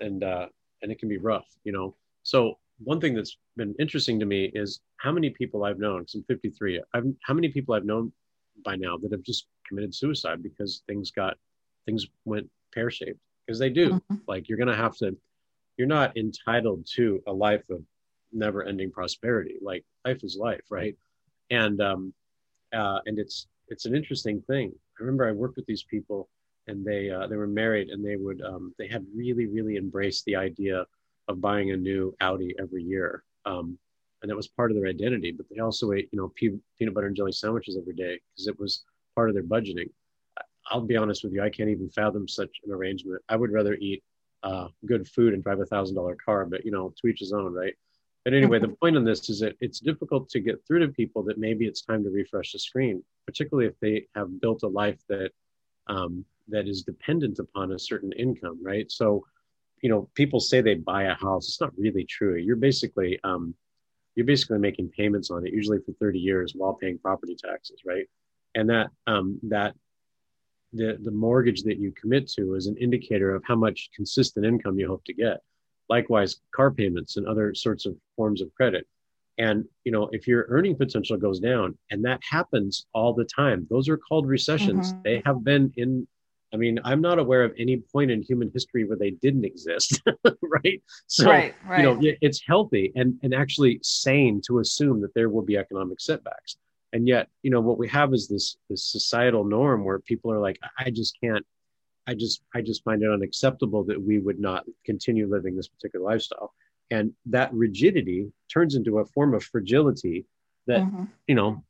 and uh, and it can be rough, you know. So one thing that's been interesting to me is how many people I've known. 'cause I'm 53. I've how many people I've known by now that have just committed suicide because things got things went pear shaped because they do. Mhm. Like you're gonna have to. You're not entitled to a life of never ending prosperity. Like life is life, right? And um, uh, and it's it's an interesting thing. I remember I worked with these people and they uh, they were married and they would um, they had really really embraced the idea of buying a new Audi every year. Um, and that was part of their identity. But they also ate, you know, pe- peanut butter and jelly sandwiches every day because it was part of their budgeting. I'll be honest with you, I can't even fathom such an arrangement. I would rather eat uh, good food and drive a thousand dollar car, but you know, to each his own, right? But anyway, the point on this is that it's difficult to get through to people that maybe it's time to refresh the screen, particularly if they have built a life that um, that is dependent upon a certain income, right? So, you know, people say they buy a house. It's not really true. You're basically um, you're basically making payments on it, usually for 30 years, while paying property taxes, right? And that um, that the the mortgage that you commit to is an indicator of how much consistent income you hope to get. Likewise, car payments and other sorts of forms of credit. And you know, if your earning potential goes down, and that happens all the time, those are called recessions. Mhm. They have been in. I mean, I'm not aware of any point in human history where they didn't exist, right? So right, right. you know it's healthy and and actually sane to assume that there will be economic setbacks and yet you know what we have is this this societal norm where people are like i just can't i just i just find it unacceptable that we would not continue living this particular lifestyle. And that rigidity turns into a form of fragility that Mhm. you know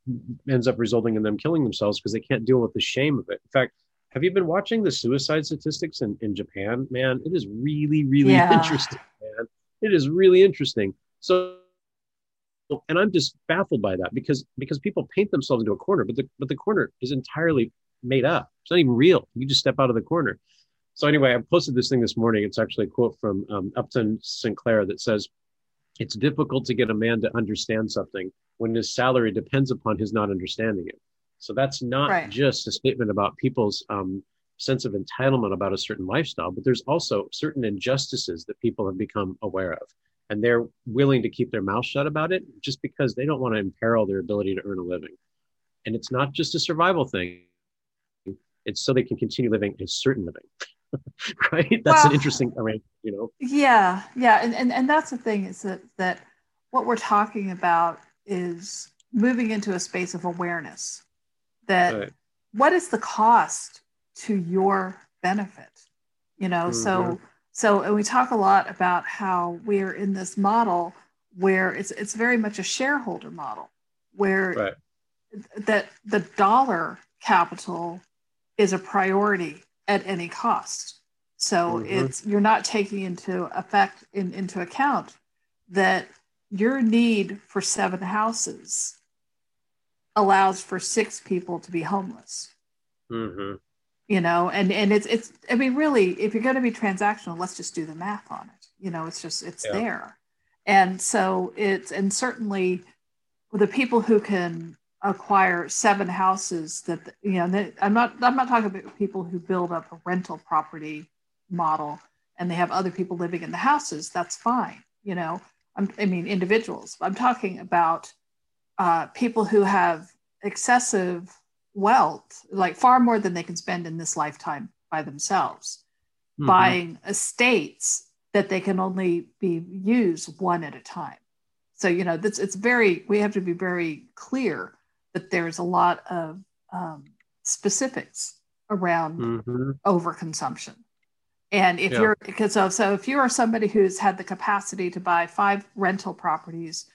ends up resulting in them killing themselves because they can't deal with the shame of it. In fact have you been watching the suicide statistics in, in japan man? It is really really Yeah. interesting man. It is really interesting. So and i'm just baffled by that because because people paint themselves into a corner but the but the corner is entirely made up. It's not even real. You just step out of the corner. So anyway i posted this thing this morning. It's actually a quote from um, upton sinclair that says it's difficult to get a man to understand something when his salary depends upon his not understanding it. So that's not Right. just a statement about people's um, sense of entitlement about a certain lifestyle, but there's also certain injustices that people have become aware of. And they're willing to keep their mouth shut about it just because they don't want to imperil their ability to earn a living. And it's not just a survival thing, it's so they can continue living a certain living. right? That's Well- an interesting you know? Yeah, yeah, and, and and that's the thing is that that what we're talking about is moving into a space of awareness. That Right. what is the cost to your benefit? You know, so Mhm. So and we talk a lot about how we're in this model where it's it's very much a shareholder model where Right. that the dollar capital is a priority at any cost. So Mhm. it's you're not taking into effect in, into account that your need for seven houses allows for six people to be homeless. hmm You know, and and it's it's I mean really if you're going to be transactional, let's just do the math on it. You know, it's just it's Yeah. there. And so it's and certainly the people who can acquire seven houses that you know they, i'm not i'm not talking about people who build up a rental property model and they have other people living in the houses that's fine you know I'm, i mean individuals i'm talking about uh, people who have excessive wealth like far more than they can spend in this lifetime by themselves Mhm. buying estates that they can only be used one at a time. So you know that's it's very we have to be very clear that there's a lot of um, specifics around Mhm. overconsumption. And if Yeah. you're because so, so if you are somebody who's had the capacity to buy five rental properties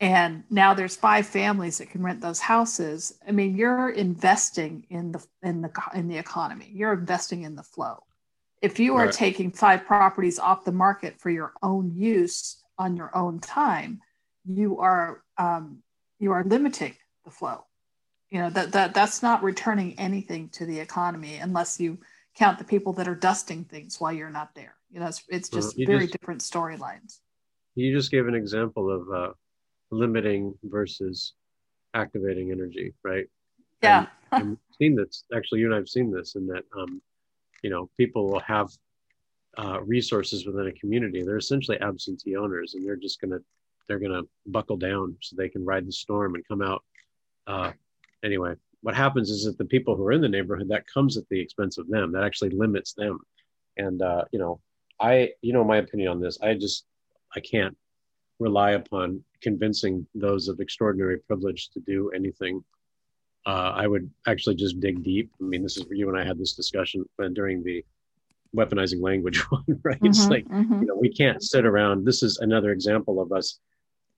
and now there's five families that can rent those houses, I mean you're investing in the in the in the economy. You're investing in the flow. If you are Right. taking five properties off the market for your own use on your own time, you are um, you are limiting the flow. You know that that that's not returning anything to the economy unless you count the people that are dusting things while you're not there. You know, it's, it's just you very just- different storylines. You just gave an example of uh, limiting versus activating energy, right? Yeah. I've seen this. Actually, you and I have seen this in that, um, you know, people will have uh, resources within a community. They're essentially absentee owners, and they're just gonna they're gonna buckle down so they can ride the storm and come out. Uh, anyway, what happens is that the people who are in the neighborhood that comes at the expense of them. That actually limits them. And uh, you know, I you know my opinion on this. I just I can't rely upon convincing those of extraordinary privilege to do anything. Uh, I would actually just dig deep. I mean, this is where you and I had this discussion during the weaponizing language one, right? It's Mhm, like mhm. you know we can't sit around. This is another example of us.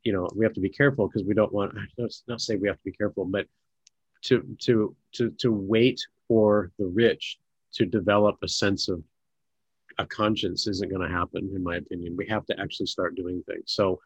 You know, we have to be careful because we don't want. Let's not say we have to be careful, but to to to to wait for the rich to develop a sense of a conscience isn't going to happen, in my opinion. We have to actually start doing things. So,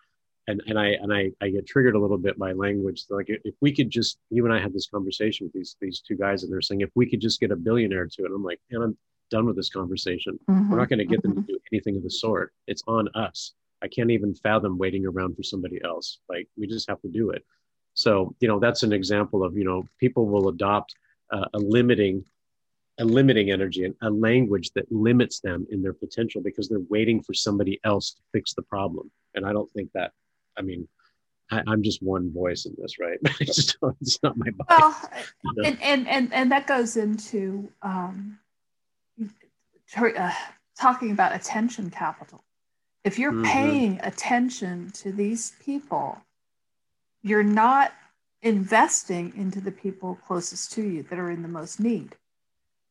and and I and I I get triggered a little bit by language. Like if we could just, you and I had this conversation with these these two guys, and they're saying if we could just get a billionaire to it, I'm like, and I'm done with this conversation. We're not going to get them to do anything of the sort. It's on us. I can't even fathom waiting around for somebody else. Like we just have to do it. So you know that's an example of you know people will adopt uh, a limiting a limiting energy and a language that limits them in their potential because they're waiting for somebody else to fix the problem. And I don't think that. I mean, I, I'm just one voice in this, right? I just don't, it's not my body. Well, Yeah. and, and, and, and that goes into um, uh, talking about attention capital. If you're Mhm. paying attention to these people, you're not investing into the people closest to you that are in the most need.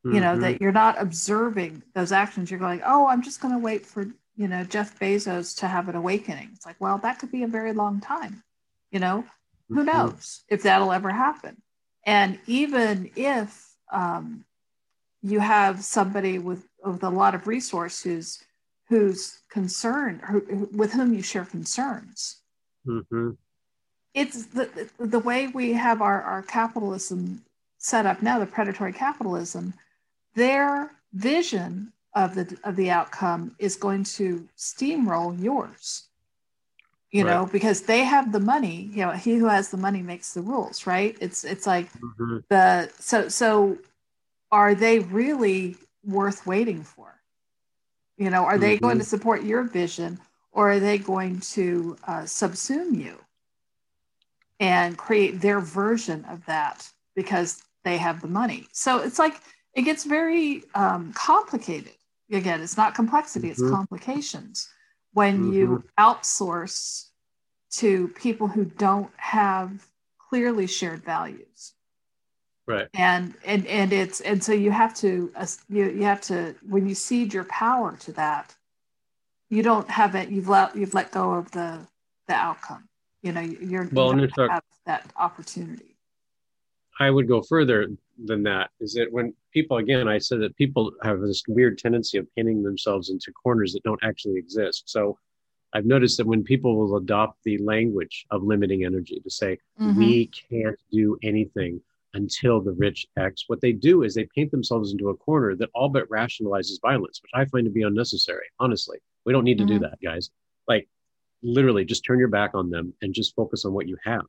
You know, that you're not observing those actions. You're going, oh, I'm just going to wait for, you know, Jeff Bezos to have an awakening. It's like, well, that could be a very long time. You know, who Mhm. knows if that'll ever happen and even if um, you have somebody with, with a lot of resources who's concerned who, with whom you share concerns Mhm. it's the, the way we have our, our capitalism set up now the predatory capitalism their vision of the of the outcome is going to steamroll yours you know because they have the money you know he who has the money makes the rules right it's it's like Mhm. the so so are they really worth waiting for? You know, are they Mm-hmm. going to support your vision or are they going to uh, subsume you and create their version of that because they have the money? So it's like it gets very um, complicated. Again, it's not complexity, it's Mhm. complications. When you outsource to people who don't have clearly shared values. Right. and and and it's and so you have to uh, you you have to when you cede your power to that you don't have it you've let you've let go of the the outcome. You know you're Well, you and don't in fact- have that opportunity. I would go further than that. Is that when people, again, I said that people have this weird tendency of painting themselves into corners that don't actually exist. So I've noticed that when people will adopt the language of limiting energy to say, Mhm. we can't do anything until the rich X, what they do is they paint themselves into a corner that all but rationalizes violence, which I find to be unnecessary. Honestly, we don't need to do Mhm. that, guys. Like, literally, just turn your back on them and just focus on what you have.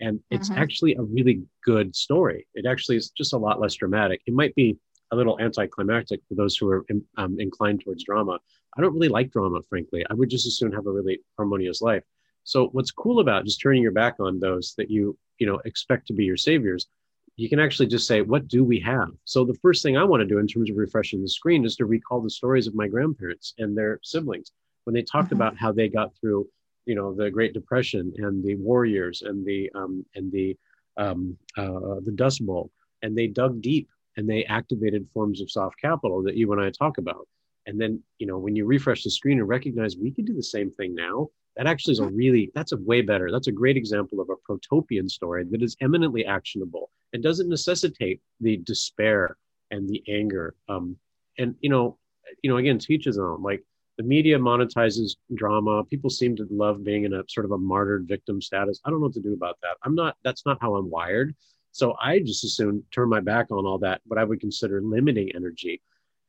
And it's Mhm. actually a really good story. It actually is just a lot less dramatic. It might be a little anticlimactic for those who are in- um, inclined towards drama. I don't really like drama, frankly. I would just as soon have a really harmonious life. So what's cool about just turning your back on those that you you know expect to be your saviors, you can actually just say, what do we have? So the first thing I want to do in terms of refreshing the screen is to recall the stories of my grandparents and their siblings when they talked Mhm. about how they got through, you know, the Great Depression and the war years and the um, and the um, uh, the Dust Bowl, and they dug deep and they activated forms of soft capital that you and I talk about. And then, you know, when you refresh the screen and recognize we could do the same thing now, that actually is a really, that's a way better, that's a great example of a protopian story that is eminently actionable and doesn't necessitate the despair and the anger. Um, and, you know, you know, again, teach his own. Like the media monetizes drama. People seem to love being in a sort of a martyred victim status. I don't know what to do about that. I'm not, that's not how I'm wired. So I just as soon turn my back on all that, what I would consider limiting energy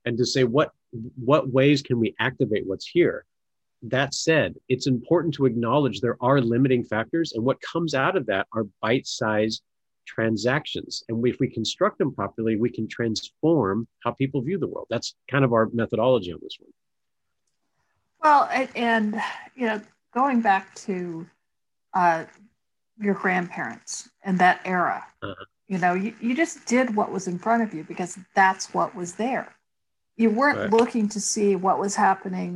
and to say what what ways can we activate what's here that said it's important to acknowledge there are limiting factors and what comes out of that are bite-sized transactions and if we construct them properly we can transform how people view the world that's kind of our methodology on this one well and, and you know going back to uh, your grandparents and that era Uh-huh. you know you, you just did what was in front of you because that's what was there you weren't Right. looking to see what was happening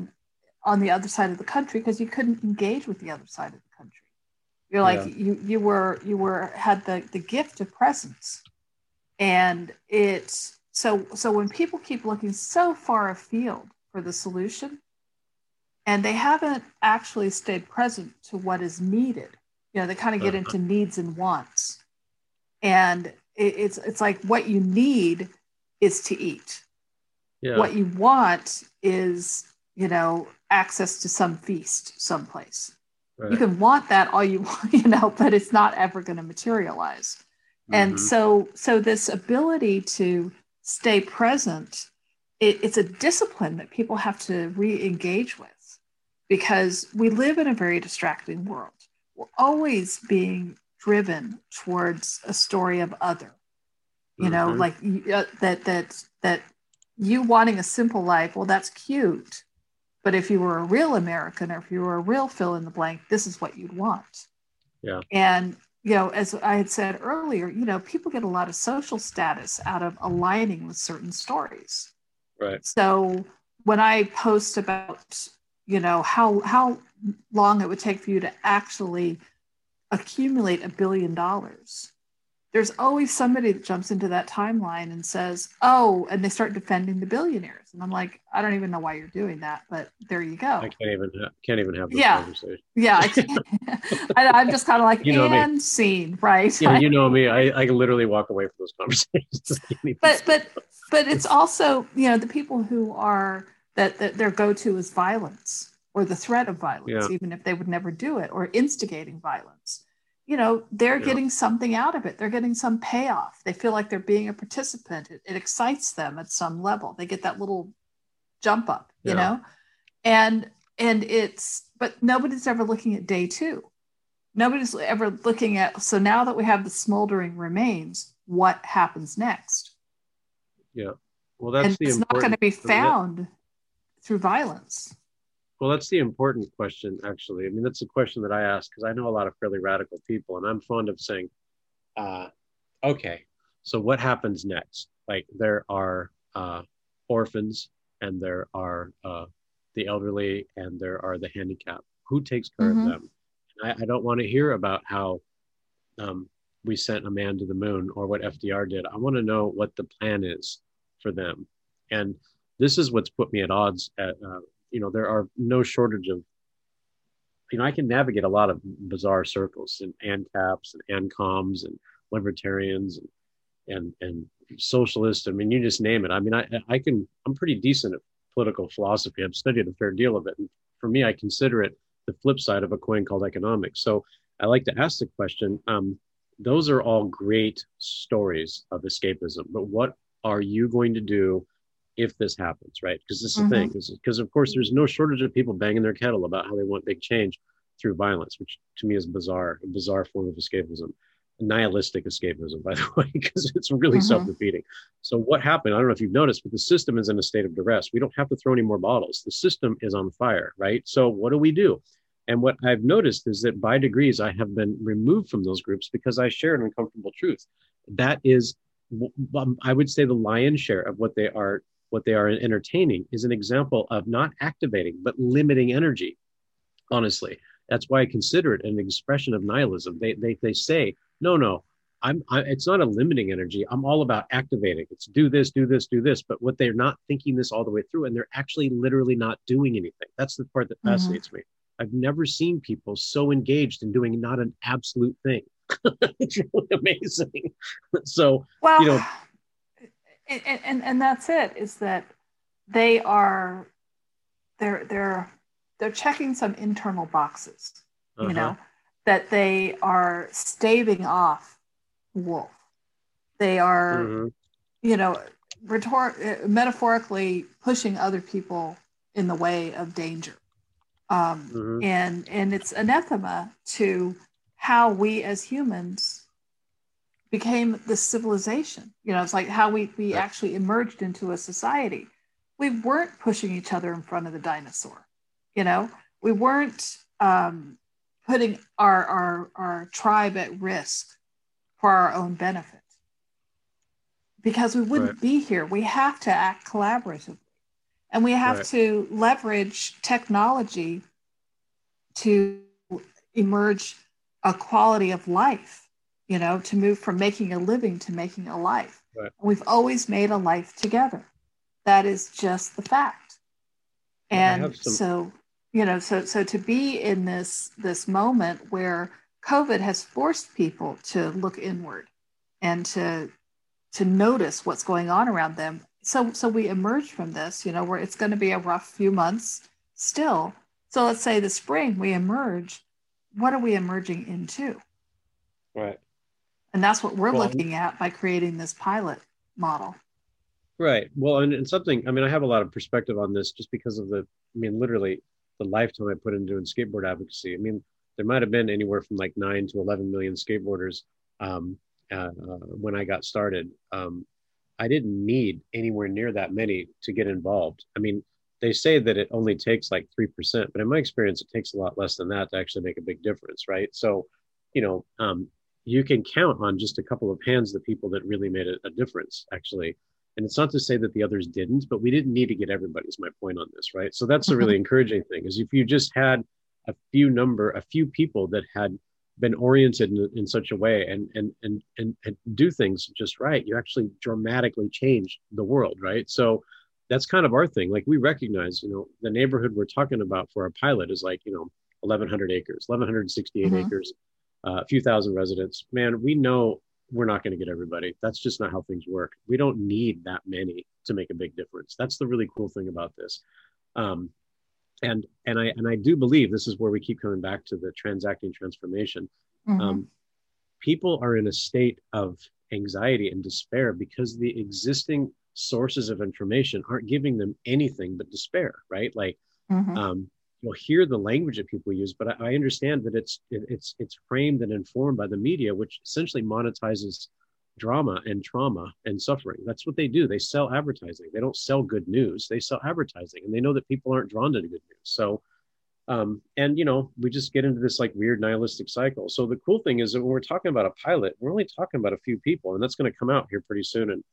on the other side of the country because you couldn't engage with the other side of the country you're like Yeah. you you were you were had the the gift of presence and it's so so when people keep looking so far afield for the solution and they haven't actually stayed present to what is needed. You know they kind of get Uh-huh. into needs and wants. And it, it's it's like what you need is to eat. Yeah. What you want is you know access to some feast someplace. Right. you can want that all you want you know but it's not ever going to materialize. And Mhm. so so this ability to stay present it, it's a discipline that people have to re-engage with because we live in a very distracting world. We're always being driven towards a story of other you know Mhm. like uh, that that that you wanting a simple life well that's cute. But if you were a real american or if you were a real fill in the blank this is what you'd want. Yeah. and you know as i had said earlier you know people get a lot of social status out of aligning with certain stories. Right. So when I post about, you know, how how long it would take for you to actually accumulate a billion dollars, there's always somebody that jumps into that timeline and says, "Oh," and they start defending the billionaires, and I'm like, I don't even know why you're doing that, but there you go. i can't even ha- can't even have this Yeah. conversation Yeah, I I'm just kind of like You know me. and scene, right? yeah you know me i, I can literally walk away from those conversations I can't even but but but it's also you know the people who are that, that their go-to is violence or the threat of violence Yeah. even if they would never do it or instigating violence. You know they're Yeah. getting something out of it. They're getting some payoff. They feel like they're being a participant. It, it excites them at some level. They get that little jump up you Yeah. know? And and it's but nobody's ever looking at day two. Nobody's ever looking at so now that we have the smoldering remains what happens next? Yeah. Well, that's and the it's not going to be I mean, that- found through violence. Well, that's the important question, actually. I mean, that's a question that I ask because I know a lot of fairly radical people, and I'm fond of saying, uh, okay, so what happens next? Like, there are uh, orphans, and there are uh, the elderly, and there are the handicapped. Who takes care Mhm. of them? I, I don't want to hear about how um, we sent a man to the moon or what FDR did. I want to know what the plan is for them. And this is what's put me at odds at uh, you know there are no shortage of you know i can navigate a lot of bizarre circles and ancaps and ancoms and libertarians and and and socialists. I mean you just name it. I mean i i can i'm pretty decent at political philosophy. I've studied a fair deal of it. And for me i consider it the flip side of a coin called economics. So i like to ask the question um, those are all great stories of escapism but what are you going to do if this happens, right? Because this is Mhm. the thing, because of course there's no shortage of people banging their kettle about how they want big change through violence, which to me is bizarre, a bizarre form of escapism, nihilistic escapism, by the way, because it's really Mhm. self-defeating. So what happened? I don't know if you've noticed, but the system is in a state of duress. We don't have to throw any more bottles. The system is on fire, right? So what do we do? And what I've noticed is that by degrees, I have been removed from those groups because I share an uncomfortable truth. That is, um, I would say, the lion's share of what they are what they are entertaining is an example of not activating but limiting energy honestly. That's why i consider it an expression of nihilism. They they, they say no no I'm, I, it's not a limiting energy. I'm all about activating. It's do this do this do this. But what they're not thinking this all the way through and they're actually literally not doing anything. That's the part that Mhm. fascinates me. I've never seen people so engaged in doing not an absolute thing. It's really amazing. So Well, you know- and, and- and that's it. Is that they are they're they're they're checking some internal boxes. uh-huh, You know that they are staving off wolf. They are mhm, you know rhetor- uh, metaphorically pushing other people in the way of danger. Um, mhm. and and it's anathema to how we as humans became this civilization you know it's like how we we Right. actually emerged into a society we weren't pushing each other in front of the dinosaur you know we weren't um, putting our, our our tribe at risk for our own benefit because we wouldn't Right. be here we have to act collaboratively and we have Right. to leverage technology to emerge a quality of life you know to move from making a living to making a life. Right. we've always made a life together. That is just the fact. And some- so you know so so to be in this this moment where covid has forced people to look inward and to to notice what's going on around them. So so we emerge from this you know where it's going to be a rough few months still. So let's say the spring we emerge. What are we emerging into? Right and that's what we're Well, looking at by creating this pilot model Right. Well, and, and something, I mean, I have a lot of perspective on this just because of the, I mean, literally the lifetime I put into doing skateboard advocacy. I mean, there might have been anywhere from like nine to 11 million skateboarders um, uh, uh, when I got started. Um, I didn't need anywhere near that many to get involved. I mean, they say that it only takes like 3%, but in my experience, it takes a lot less than that to actually make a big difference. Right. So, you know, um, you can count on just a couple of hands the people that really made a, a difference, actually. And it's not to say that the others didn't, but we didn't need to get everybody. Is my point on this, right? So that's a really encouraging thing. Is if you just had a few number, a few people that had been oriented in, in such a way and, and and and and do things just right, you actually dramatically change the world, right? So that's kind of our thing. Like we recognize, you know, the neighborhood we're talking about for our pilot is like, you know, 1,100 acres, 1,168 Mhm. acres, uh, a few thousand residents. Man, we know we're not going to get everybody. That's just not how things work. We don't need that many to make a big difference. That's the really cool thing about this. Um, and and I and I do believe this is where we keep coming back to the transacting transformation. Mhm. Um, people are in a state of anxiety and despair because the existing sources of information aren't giving them anything but despair, right? Like Mhm. um, you'll hear the language that people use, but I, I understand that it's it, it's it's framed and informed by the media, which essentially monetizes drama and trauma and suffering. That's what they do. They sell advertising. They don't sell good news. They sell advertising, and they know that people aren't drawn to the good news. So, um, and you know, we just get into this like weird nihilistic cycle. So the cool thing is that when we're talking about a pilot, we're only talking about a few people, and that's going to come out here pretty soon. And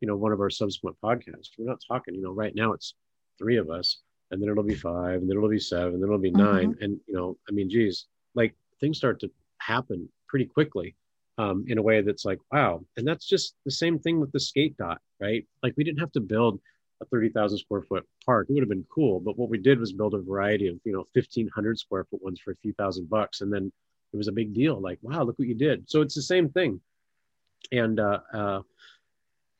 you know, one of our subsequent podcasts. We're not talking. You know, right now it's three of us, and then it'll be five, and then it'll be seven, and then it'll be Mm-hmm. 9 And you know, I mean, geez, like things start to happen pretty quickly um, in a way that's like, wow. And that's just the same thing with the skate dot, right? Like we didn't have to build a 30,000 square foot park. It would have been cool. But what we did was build a variety of, you know, 1500 square foot ones for a few thousand bucks. And then it was a big deal. Like, wow, look what you did. So it's the same thing. And, uh, uh,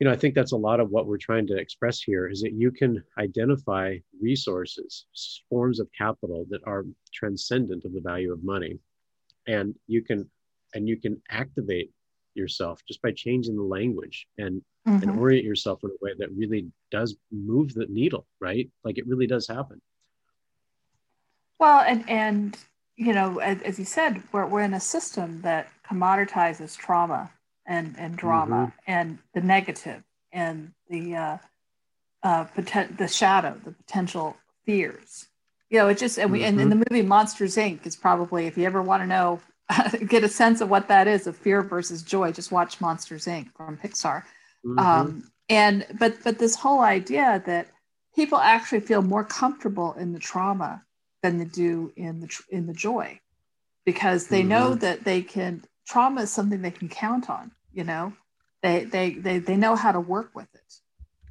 you know, I think that's a lot of what we're trying to express here is that you can identify resources, forms of capital that are transcendent of the value of money. And you can and you can activate yourself just by changing the language and Mhm. and orient yourself in a way that really does move the needle right like it really does happen Well, and and you know, as, as you said, we're we're in a system that commoditizes trauma and and drama and the negative and the uh, uh, poten- the shadow, the potential fears. You know, it just and we and in the movie Monsters Inc. is probably if you ever want to know get a sense of what that is of fear versus joy, just watch Monsters Inc. from Pixar. Mhm. Um, and but but this whole idea that people actually feel more comfortable in the trauma than they do in the tr- in the joy because they know that they can trauma is something they can count on you know? They they they, they know how to work with it.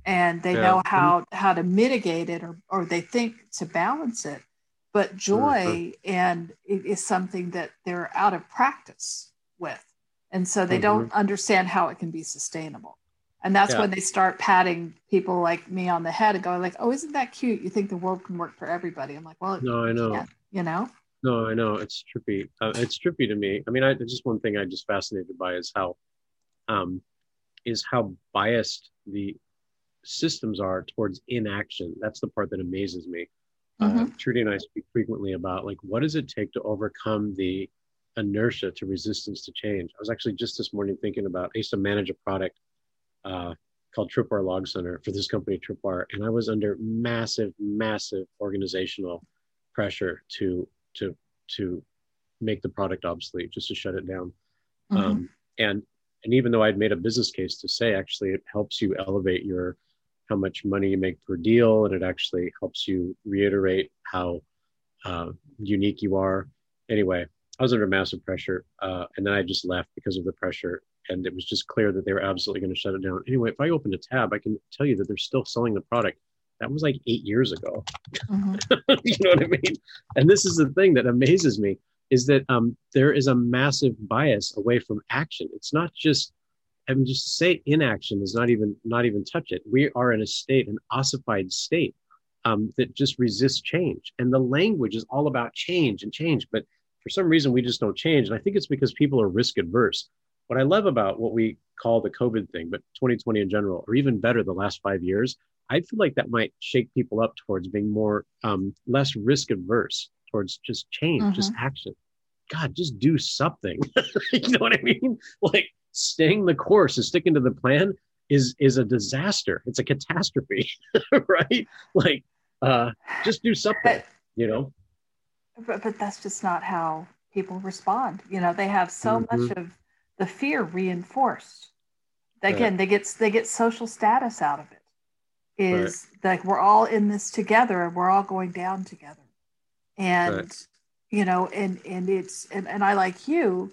And they Yeah. know how how to mitigate it or or they think to balance it. But joy and it is something that they're out of practice with. And so they don't mm-hmm. understand how it can be sustainable. And that's Yeah. when they start patting people like me on the head and going like oh isn't that cute? You think the world can work for everybody. I'm like well no i know. you know No, I know it's trippy. Uh, it's trippy to me. I mean, I just one thing I'm just fascinated by is how, um, is how biased the systems are towards inaction. That's the part that amazes me. Uh, Mhm. Trudy and I speak frequently about like what does it take to overcome the inertia to resistance to change. I was actually just this morning thinking about I used to manage a product uh, called Tripwire Log Center for this company Tripwire, and I was under massive, massive organizational pressure to to to make the product obsolete, just to shut it down. Mhm. Um, and and even though I'd made a business case to say actually it helps you elevate your how much money you make per deal, and it actually helps you reiterate how uh, unique you are. Anyway, I was under massive pressure, uh, and then I just left because of the pressure. And it was just clear that they were absolutely going to shut it down. Anyway, if I open a tab, I can tell you that they're still selling the product. That was like eight years ago. Mhm. you know what I mean? And this is the thing that amazes me is that um, there is a massive bias away from action. It's not just, I mean, just say inaction is not even not even touch it. We are in a state, an ossified state um, that just resists change, and the language is all about change and change. But for some reason, we just don't change, and I think it's because people are risk adverse. What I love about what we call the COVID thing, but 2020 in general, or even better, the last five years, I feel like that might shake people up towards being more um, less risk adverse towards just change, just action. God, just do something. you know what I mean? Like staying the course and sticking to the plan is is a disaster. It's a catastrophe, right? Like uh, just do something. But- you know? but, but that's just not how people respond you know they have so Mhm. much of the fear reinforced Right. again they get they get social status out of it is like we're all in this together and we're all going down together and Right. you know and and it's and, and i like you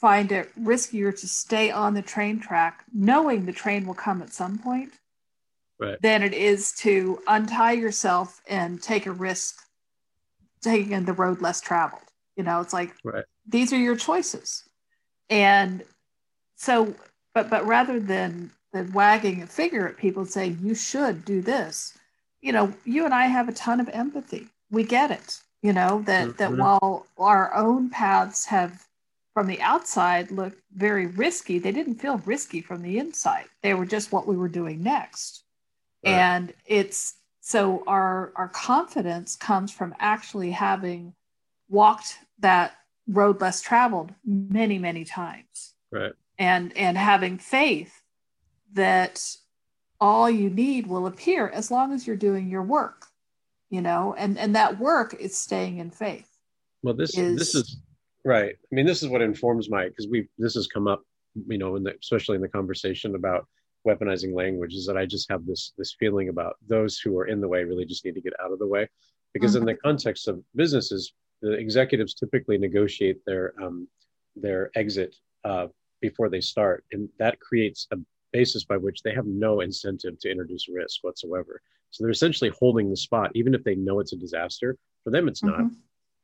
find it riskier to stay on the train track knowing the train will come at some point Right. than it is to untie yourself and take a risk taking the road less traveled you know it's like Right. these are your choices and so but but rather than than wagging a finger at people and saying you should do this you know you and i have a ton of empathy we get it you know that that Mhm. while our own paths have from the outside looked very risky they didn't feel risky from the inside they were just what we were doing next Right. and it's so our our confidence comes from actually having walked that road less traveled many many times Right. and and having faith that all you need will appear as long as you're doing your work you know? And and that work is staying in faith. Well this is- this is right. I mean this is what informs my because we this has come up you know in the especially in the conversation about weaponizing language is that i just have this this feeling about those who are in the way really just need to get out of the way. Because in the context of businesses the executives typically negotiate their um, their exit uh, before they start. And that creates a basis by which they have no incentive to introduce risk whatsoever. So they're essentially holding the spot even if they know it's a disaster. For them it's not. Mhm.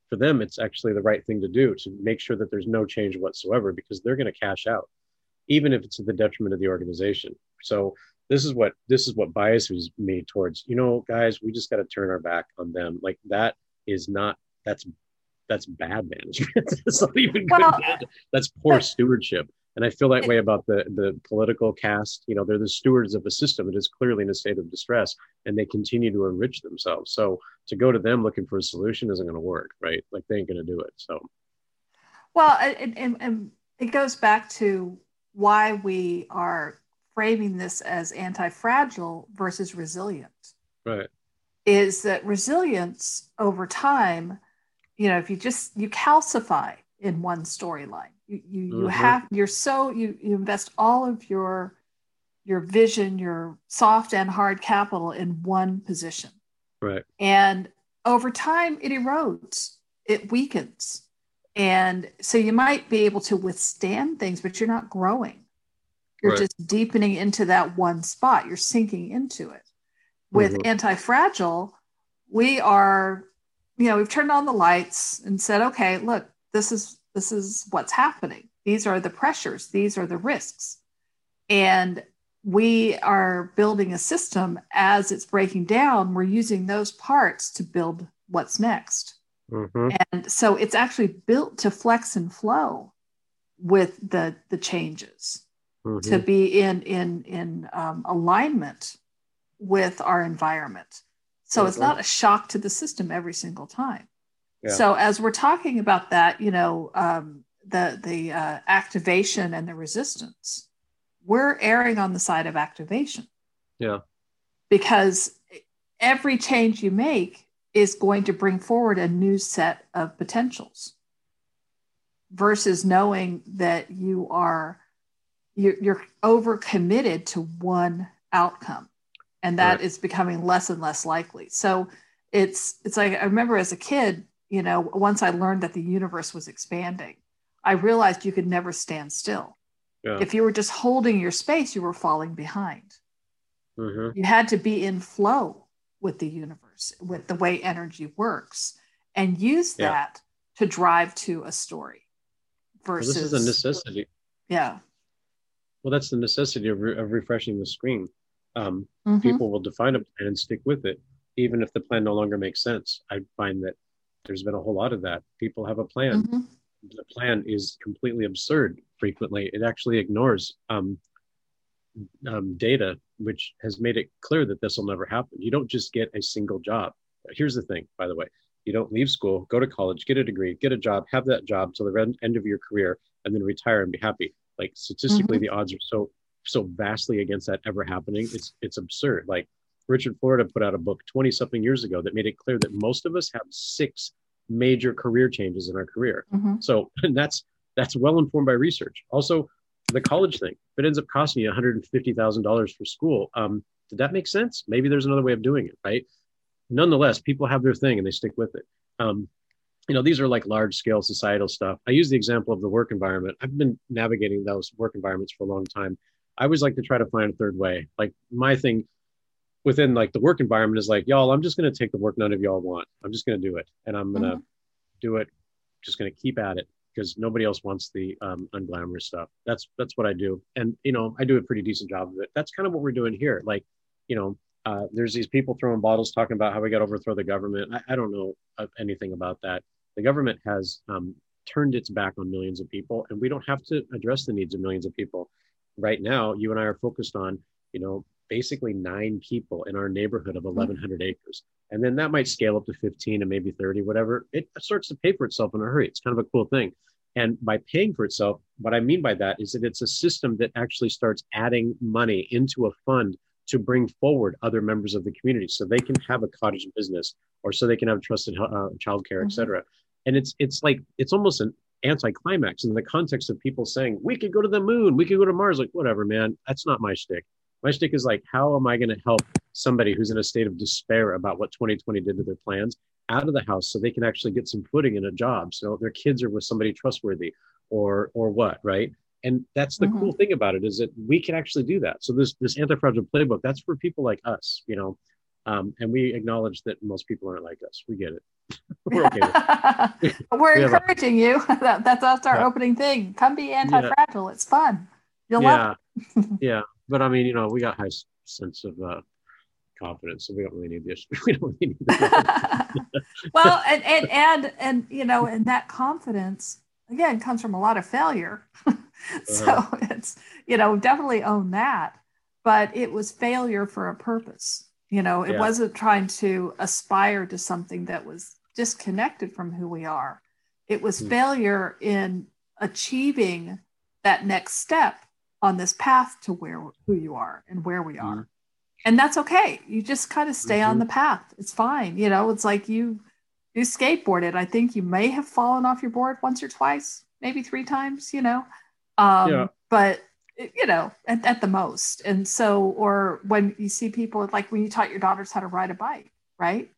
for them it's actually the right thing to do to make sure that there's no change whatsoever because they're going to cash out even if it's to the detriment of the organization. So this is what this is what biases me towards. You know guys we just got to turn our back on them. Like that is not that's that's bad management. It's not even good Well, man- that's poor stewardship and i feel that way about the the political caste you know they're the stewards of a system that is clearly in a state of distress and they continue to enrich themselves. So to go to them looking for a solution isn't going to work right? Like they ain't going to do it so. Well, and, and, and it goes back to why we are framing this as anti fragile versus resilient. right. Is that resilience over time, you know, if you just you calcify in one storyline, you, you, you Mhm. have, you're so, you, you invest all of your, your vision, your soft and hard capital in one position. right And over time, it erodes, it weakens. And so you might be able to withstand things, but you're not growing. You're Right. just deepening into that one spot, you're sinking into it. With Mhm. anti fragile, we are, you know, we've turned on the lights and said, okay, look, this is this is what's happening. These are the pressures, these are the risks. And we are building a system as it's breaking down, we're using those parts to build what's next. hmm And so it's actually built to flex and flow with the the changes hmm to be in in in um, alignment with our environment. So it's Mhm. not a shock to the system every single time. Yeah. So as we're talking about that, you know, um, the the uh, activation and the resistance, we're erring on the side of activation. Yeah. Because every change you make is going to bring forward a new set of potentials versus knowing that you are you're, you're over committed to one outcome and that Right. is becoming less and less likely so it's it's like i remember as a kid you know once i learned that the universe was expanding i realized you could never stand still Yeah. if you were just holding your space you were falling behind hmm you had to be in flow with the universe with the way energy works and use Yeah. that to drive to a story Well, versus this is a necessity. yeah Well, that's the necessity of, re- of refreshing the screen. Um, Mhm. People will define a plan and stick with it, even if the plan no longer makes sense. I find that there's been a whole lot of that. People have a plan. Mhm. The plan is completely absurd frequently. It actually ignores um, um, data, which has made it clear that this will never happen. You don't just get a single job. Here's the thing, by the way you don't leave school, go to college, get a degree, get a job, have that job till the end- end of your career, and then retire and be happy. Like statistically, the odds are so so vastly against that ever happening. It's it's absurd. Like Richard Florida put out a book 20 something years ago that made it clear that most of us have six major career changes in our career. Mhm. So and that's that's well informed by research. Also, the college thing. If it ends up costing you $150,000 for school, um, did that make sense? Maybe there's another way of doing it, right? Nonetheless, people have their thing and they stick with it. Um, you know, these are like large scale societal stuff. I use the example of the work environment. I've been navigating those work environments for a long time. I always like to try to find a third way. Like my thing within like the work environment is like, y'all, I'm just going to take the work none of y'all want. I'm just going to do it. And I'm going to do it. Just going to keep at it because nobody else wants the um, unglamorous stuff. That's, that's what I do. And, you know, I do a pretty decent job of it. That's kind of what we're doing here. Like, you know, uh, there's these people throwing bottles talking about how we got to overthrow the government. I, I don't know anything about that. The government has um, turned its back on millions of people, and we don't have to address the needs of millions of people. Right now, you and I are focused on, you know, basically nine people in our neighborhood of 1,100 acres. And then that might scale up to 15 and maybe 30, whatever. It starts to pay for itself in a hurry. It's kind of a cool thing. And by paying for itself, what I mean by that is that it's a system that actually starts adding money into a fund to bring forward other members of the community so they can have a cottage business or so they can have trusted uh, childcare, mm-hmm. et cetera. And it's it's like it's almost an anticlimax in the context of people saying we could go to the moon, we could go to Mars. Like whatever, man, that's not my shtick. My shtick is like, how am I going to help somebody who's in a state of despair about what 2020 did to their plans out of the house so they can actually get some footing in a job, so their kids are with somebody trustworthy, or or what, right? And that's the mm-hmm. cool thing about it is that we can actually do that. So this this anti-fragile playbook that's for people like us, you know, um, and we acknowledge that most people aren't like us. We get it. We're okay. We're we encouraging a, you. that, that's that's our yeah. opening thing. Come be anti-fragile. Yeah. It's fun. You'll yeah. love it. yeah, but I mean, you know, we got high sense of uh, confidence, so we don't really need this. We don't really need well, and and and and you know, and that confidence again comes from a lot of failure. so uh-huh. it's you know definitely own that, but it was failure for a purpose. You know, it yeah. wasn't trying to aspire to something that was disconnected from who we are. It was mm. failure in achieving that next step on this path to where who you are and where we are. Mm. And that's okay. You just kind of stay mm-hmm. on the path. It's fine. You know, it's like you you skateboarded. I think you may have fallen off your board once or twice, maybe three times, you know. Um, yeah. but you know, at, at the most. And so, or when you see people like when you taught your daughters how to ride a bike, right?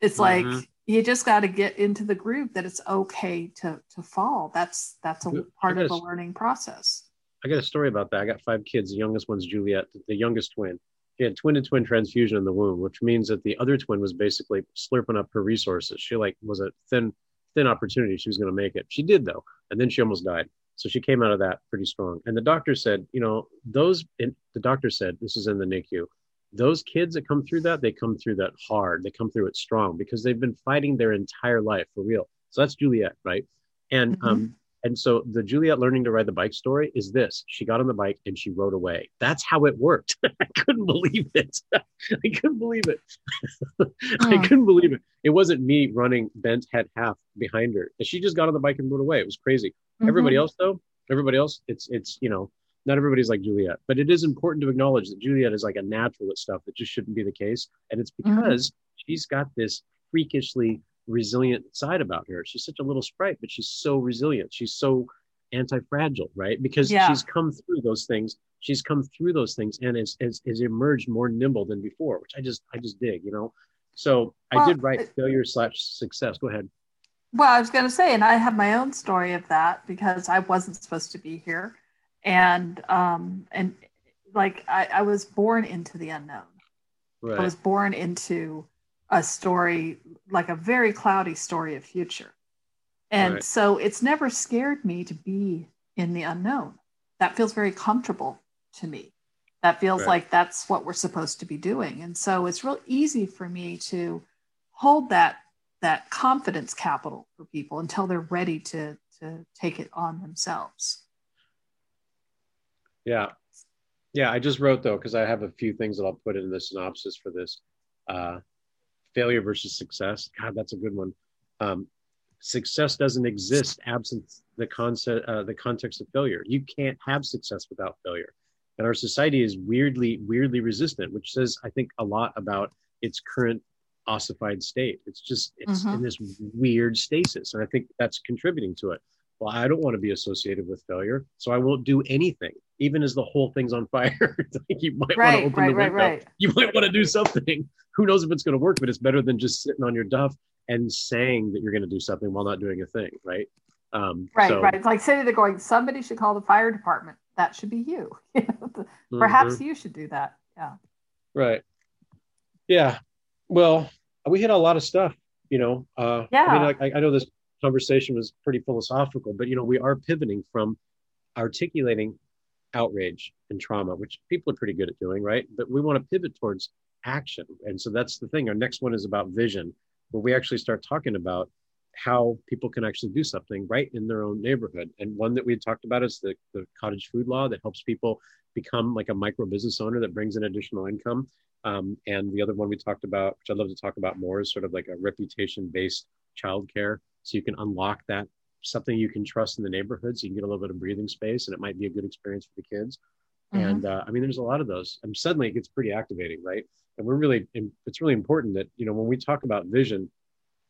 It's mm-hmm. like you just got to get into the groove that it's okay to to fall. That's that's a part of a learning process. I got a story about that. I got five kids. The youngest one's Juliet, the youngest twin. She had twin to twin transfusion in the womb, which means that the other twin was basically slurping up her resources. She like was a thin thin opportunity. She was going to make it. She did though, and then she almost died. So she came out of that pretty strong. And the doctor said, you know, those, In, the doctor said, this is in the NICU, those kids that come through that, they come through that hard. They come through it strong because they've been fighting their entire life for real. So that's Juliet, right? And mm-hmm. um, and so the Juliet learning to ride the bike story is this. She got on the bike and she rode away. That's how it worked. I couldn't believe it. I couldn't believe it. I couldn't believe it. It wasn't me running bent head half behind her. She just got on the bike and rode away. It was crazy. Mm-hmm. Everybody else though, everybody else, it's it's you know, not everybody's like Juliet, but it is important to acknowledge that Juliet is like a natural at stuff that just shouldn't be the case. And it's mm-hmm. because mm-hmm. she's got this freakishly resilient side about her. She's such a little sprite, but she's so resilient. She's so anti-fragile, right? Because yeah. she's come through those things. She's come through those things and has, has, has emerged more nimble than before, which I just I just dig, you know. So well, I did write it, failure slash success. Go ahead. Well, I was going to say, and I have my own story of that because I wasn't supposed to be here, and um, and like I, I was born into the unknown. Right. I was born into a story like a very cloudy story of future. And right. so it's never scared me to be in the unknown. That feels very comfortable to me. That feels right. like that's what we're supposed to be doing. And so it's real easy for me to hold that that confidence capital for people until they're ready to to take it on themselves. Yeah. Yeah, I just wrote though because I have a few things that I'll put in the synopsis for this. Uh, failure versus success. God, that's a good one. Um, success doesn't exist absent the concept, uh, the context of failure. You can't have success without failure, and our society is weirdly, weirdly resistant, which says I think a lot about its current ossified state. It's just it's mm-hmm. in this weird stasis, and I think that's contributing to it. Well, I don't want to be associated with failure, so I won't do anything, even as the whole thing's on fire. you might right, want to open right, the window. Right, you might want to do something. Who knows if it's going to work? But it's better than just sitting on your duff and saying that you're going to do something while not doing a thing, right? Um, right, so, right. It's like sitting there going, somebody should call the fire department. That should be you. Perhaps mm-hmm. you should do that. Yeah. Right. Yeah. Well, we hit a lot of stuff. You know. Uh, yeah. I mean, I, I know this conversation was pretty philosophical, but you know, we are pivoting from articulating outrage and trauma, which people are pretty good at doing, right? But we want to pivot towards action. And so that's the thing. Our next one is about vision, where we actually start talking about how people can actually do something right in their own neighborhood. And one that we talked about is the, the cottage food law that helps people become like a micro business owner that brings in additional income. Um, and the other one we talked about, which I'd love to talk about more, is sort of like a reputation based childcare so you can unlock that something you can trust in the neighborhood, so you can get a little bit of breathing space, and it might be a good experience for the kids. Mhm. And uh, I mean, there's a lot of those, and suddenly it gets pretty activating, right? And we're really, it's really important that you know when we talk about vision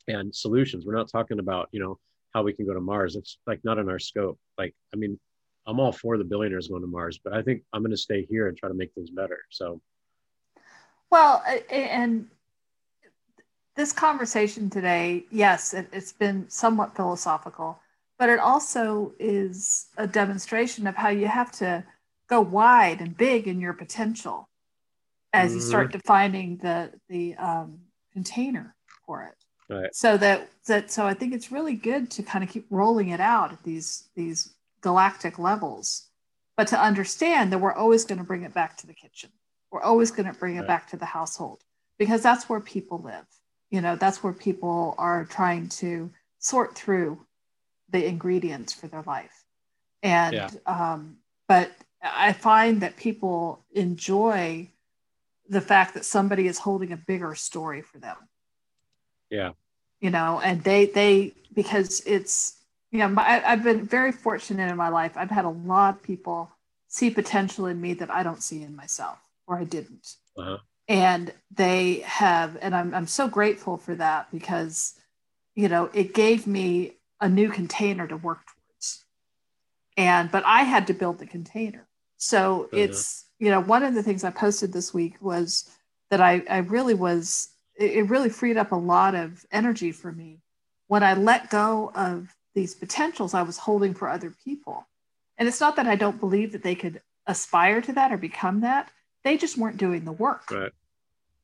and solutions, we're not talking about you know how we can go to Mars. It's like not in our scope. Like, I mean, I'm all for the billionaires going to Mars, but I think I'm going to stay here and try to make things better. So, Well, and this conversation today, yes, it, it's been somewhat philosophical, but it also is a demonstration of how you have to go wide and big in your potential as you start defining the the um, container for it. Right. So that that so I think it's really good to kind of keep rolling it out at these these galactic levels, but to understand that we're always going to bring it back to the kitchen. We're always going to bring it Right. back to the household because that's where people live. You know, that's where people are trying to sort through the ingredients for their life. And Yeah. um, but I find that people enjoy the fact that somebody is holding a bigger story for them yeah, you know and they they because it's you know my, i've been very fortunate in my life i've had a lot of people see potential in me that i don't see in myself or i didn't uh-huh. And they have and I'm, I'm so grateful for that because you know it gave me a new container to work towards. And but i had to build the container. So Mhm. it's you know one of the things i posted this week was that i i really was it it really freed up a lot of energy for me when i let go of these potentials i was holding for other people. And it's not that i don't believe that they could aspire to that or become that they just weren't doing the work right,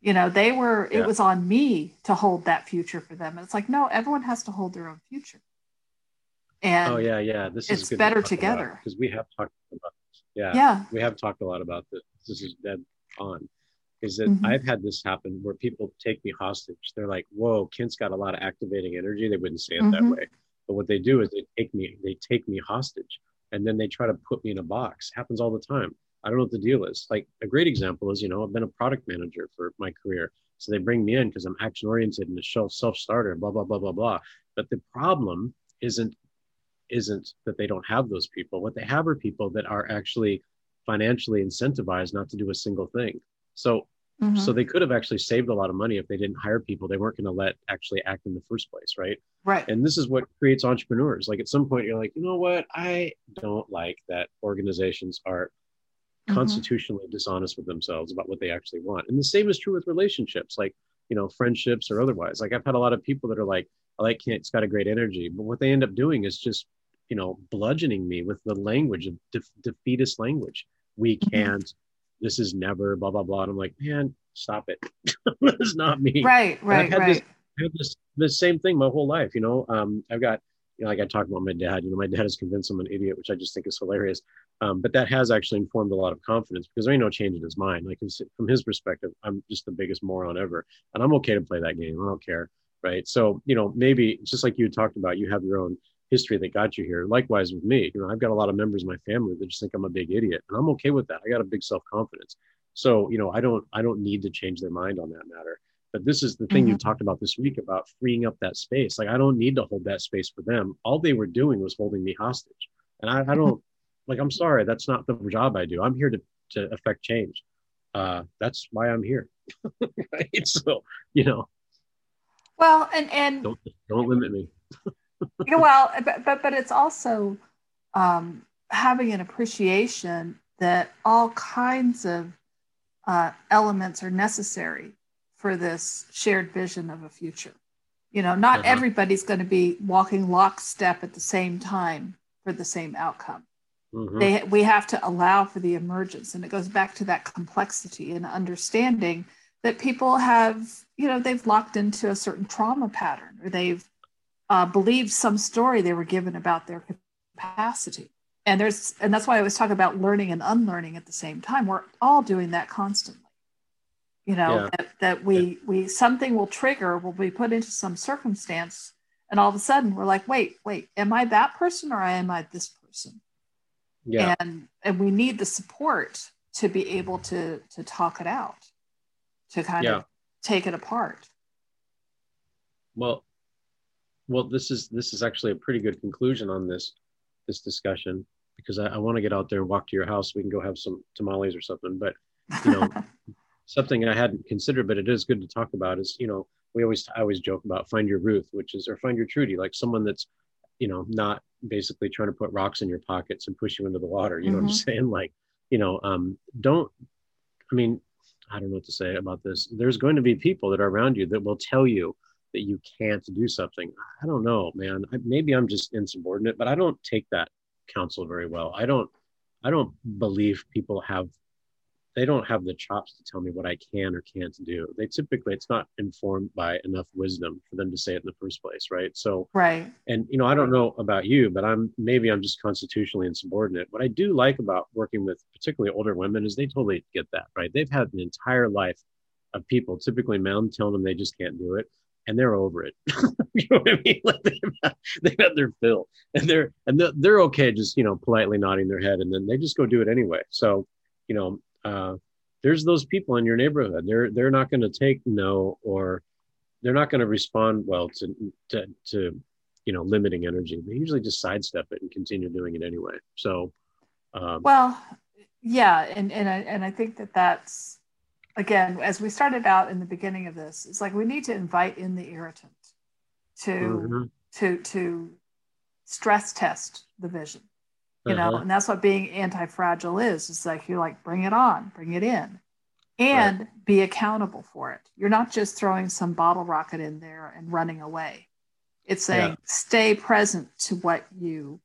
you know they were Yeah. it was on me to hold that future for them and it's like no everyone has to hold their own future and oh yeah, yeah. This is better together. because we have talked about this. Yeah, yeah we have talked a lot about this. This is dead on. Is that Mhm. I've had this happen where people take me hostage. They're like, "Whoa, Kent's got a lot of activating energy." They wouldn't say it that Mhm. way, but what they do is they take me, they take me hostage, and then they try to put me in a box. Happens all the time. I don't know what the deal is. Like a great example is, you know, I've been a product manager for my career, so they bring me in because I'm action oriented and a self starter, blah blah blah blah blah. But the problem isn't isn't that they don't have those people. What they have are people that are actually financially incentivized not to do a single thing. So Mhm. so they could have actually saved a lot of money if they didn't hire people they weren't going to let actually act in the first place, right? right And this is what creates entrepreneurs. Like at some point you're like, you know what? I don't like that organizations are Mhm. constitutionally dishonest with themselves about what they actually want. And the same is true with relationships, like, you know, friendships or otherwise. Like I've had a lot of people that are like, I like Kent, it's got a great energy. But what they end up doing is just, you know, bludgeoning me with the language of de- defeatist language. We Mhm. can't, this is never, blah, blah, blah. And I'm like, man, stop it. That's not me. right right I've had right this, I have this the same thing my whole life. You know, um, I've got you know, like I talked about my dad. You know, my dad has convinced I'm an idiot, which I just think is hilarious. Um, but that has actually informed a lot of confidence because there ain't no change in his mind. Like from his perspective, I'm just the biggest moron ever, and I'm okay to play that game. I don't care, right? So you know, maybe just like you talked about, you have your own history that got you here. Likewise with me, you know, I've got a lot of members of my family that just think I'm a big idiot, and I'm okay with that. I got a big self confidence. So you know, I don't I don't need to change their mind on that matter. But this is the thing you talked about this week about freeing up that space. Like I don't need to hold that space for them. All they were doing was holding me hostage. And I, I don't like I'm sorry, that's not the job I do. I'm here to to affect change. Uh that's why I'm here. right. So, you know, well and and don't don't limit me. Yeah, well, but, but but it's also um, having an appreciation that all kinds of uh, elements are necessary for this shared vision of a future. You know, not Uh-huh. everybody's going to be walking lockstep at the same time for the same outcome. Mhm. They, we have to allow for the emergence, and it goes back to that complexity and understanding that people have, you know, they've locked into a certain trauma pattern, or they've uh, believed some story they were given about their capacity. And there's, and that's why I always talk about learning and unlearning at the same time. We're all doing that constantly. You know Yeah. that, that we we something will trigger, will be put into some circumstance, and all of a sudden we're like, wait, wait, am I that person or am I this person? yeah. and and we need the support to be able to to talk it out to kind Yeah. of take it apart Well, well, this is this is actually a pretty good conclusion on this this discussion because I, I want to get out there and walk to your house. We can go have some tamales or something. But you know, something I hadn't considered, but it is good to talk about is you know we always I always joke about find your Ruth, which is or find your Trudy, like someone that's you know not basically trying to put rocks in your pockets and push you into the water. You know Mm-hmm. what I'm saying? Like you know, um, don't. I mean, I don't know what to say about this. There's going to be people that are around you that will tell you that you can't do something. I don't know, man. I, maybe I'm just insubordinate, but I don't take that counsel very well. I don't. I don't believe people have they don't have the chops to tell me what I can or can't do. They typically it's not informed by enough wisdom for them to say it in the first place, right? So right. and you know, I don't know about you, but I'm maybe I'm just constitutionally insubordinate. What I do like about working with particularly older women is they totally get that, right? They've had an entire life of people, typically men, telling them they just can't do it, and they're over it. you know what I mean? Like they've had, they've had their fill, and they're and they're, they're okay just you know politely nodding their head, and then they just go do it anyway. So you know, uh, there's those people in your neighborhood. They're they're not going to take no or they're not going to respond well to, to to you know limiting energy. They usually just sidestep it and continue doing it anyway. So um, Well, yeah, and and I, and I think that that's again as we started out in the beginning of this, it's like we need to invite in the irritant to mhm, to to stress test the vision, you know, uh-huh, and that's what being anti-fragile is. It's like you're like bring it on, bring it in, and be accountable for it. You're not just throwing some bottle rocket in there and running away. It's saying Yeah. stay present to what you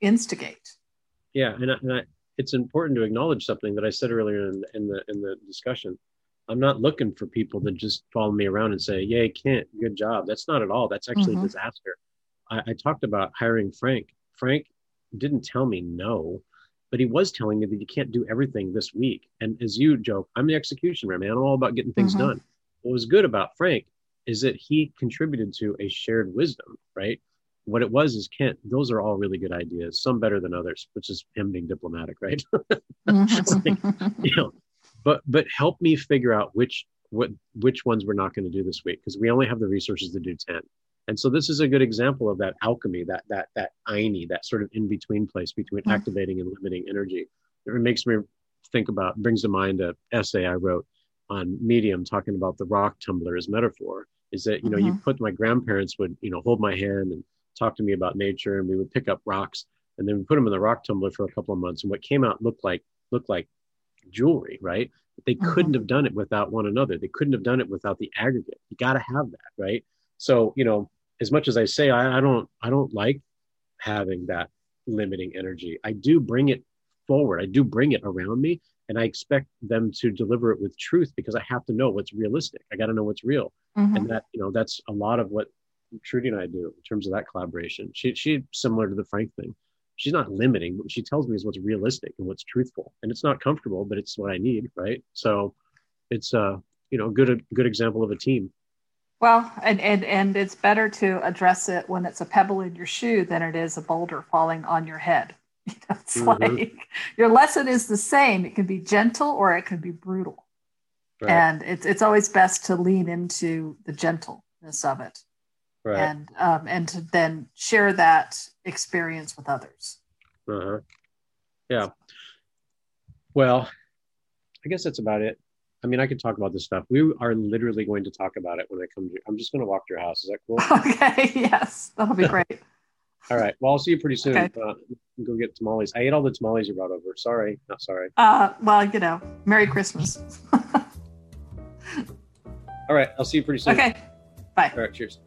instigate. yeah, and, I, and I, it's important to acknowledge something that I said earlier in, in the in the discussion. I'm not looking for people to just follow me around and say, "Yay, Kent, good job." That's not at all. That's actually Mhm. disaster. I, I talked about hiring Frank. Frank didn't tell me no, but he was telling me that you can't do everything this week. And as you joke, I'm the executioner, man. I'm all about getting things Mhm. done. What was good about Frank is that he contributed to a shared wisdom, right? What it was is Kent, those are all really good ideas, some better than others, which is him being diplomatic, right? you know, but but help me figure out which what which ones we're not going to do this week because we only have the resources to do 10 and so this is a good example of that alchemy that that that Ayni that sort of in between place between Mm. activating and limiting energy. It makes me think about brings to mind a essay i wrote on medium talking about the rock tumbler as metaphor is that you know you put my grandparents would you know hold my hand and talk to me about nature and we would pick up rocks and then we put them in the rock tumbler for a couple of months and what came out looked like looked like jewelry right? But they Mhm. couldn't have done it without one another. They couldn't have done it without the aggregate. You got to have that right? So you know as much as i say I, I don't i don't like having that limiting energy i do bring it forward i do bring it around me and i expect them to deliver it with truth because i have to know what's realistic i got to know what's real Mhm. and that you know that's a lot of what Trudy and I do in terms of that collaboration. She she similar to the Frank thing. She's not limiting, but she tells me is what's realistic and what's truthful, and it's not comfortable, but it's what I need, right? So, it's uh you know good a good example of a team. Well, and, and and it's better to address it when it's a pebble in your shoe than it is a boulder falling on your head. You know, it's Mhm. like your lesson is the same. It can be gentle or it can be brutal, Right. and it's it's always best to lean into the gentleness of it, right. and um, and to then share that experience with others. Uh-huh. Yeah. Well, I guess that's about it. I mean, I could talk about this stuff. We are literally going to talk about it when I come to. I'm just going to walk to your house. Is that cool? Okay, yes, that'll be great. All right. Well, I'll see you pretty soon. Okay. Uh, go get tamales. I ate all the tamales you brought over. Sorry, not sorry. Uh, well, you know, Merry Christmas. All right. I'll see you pretty soon. Okay, bye. All right. Cheers.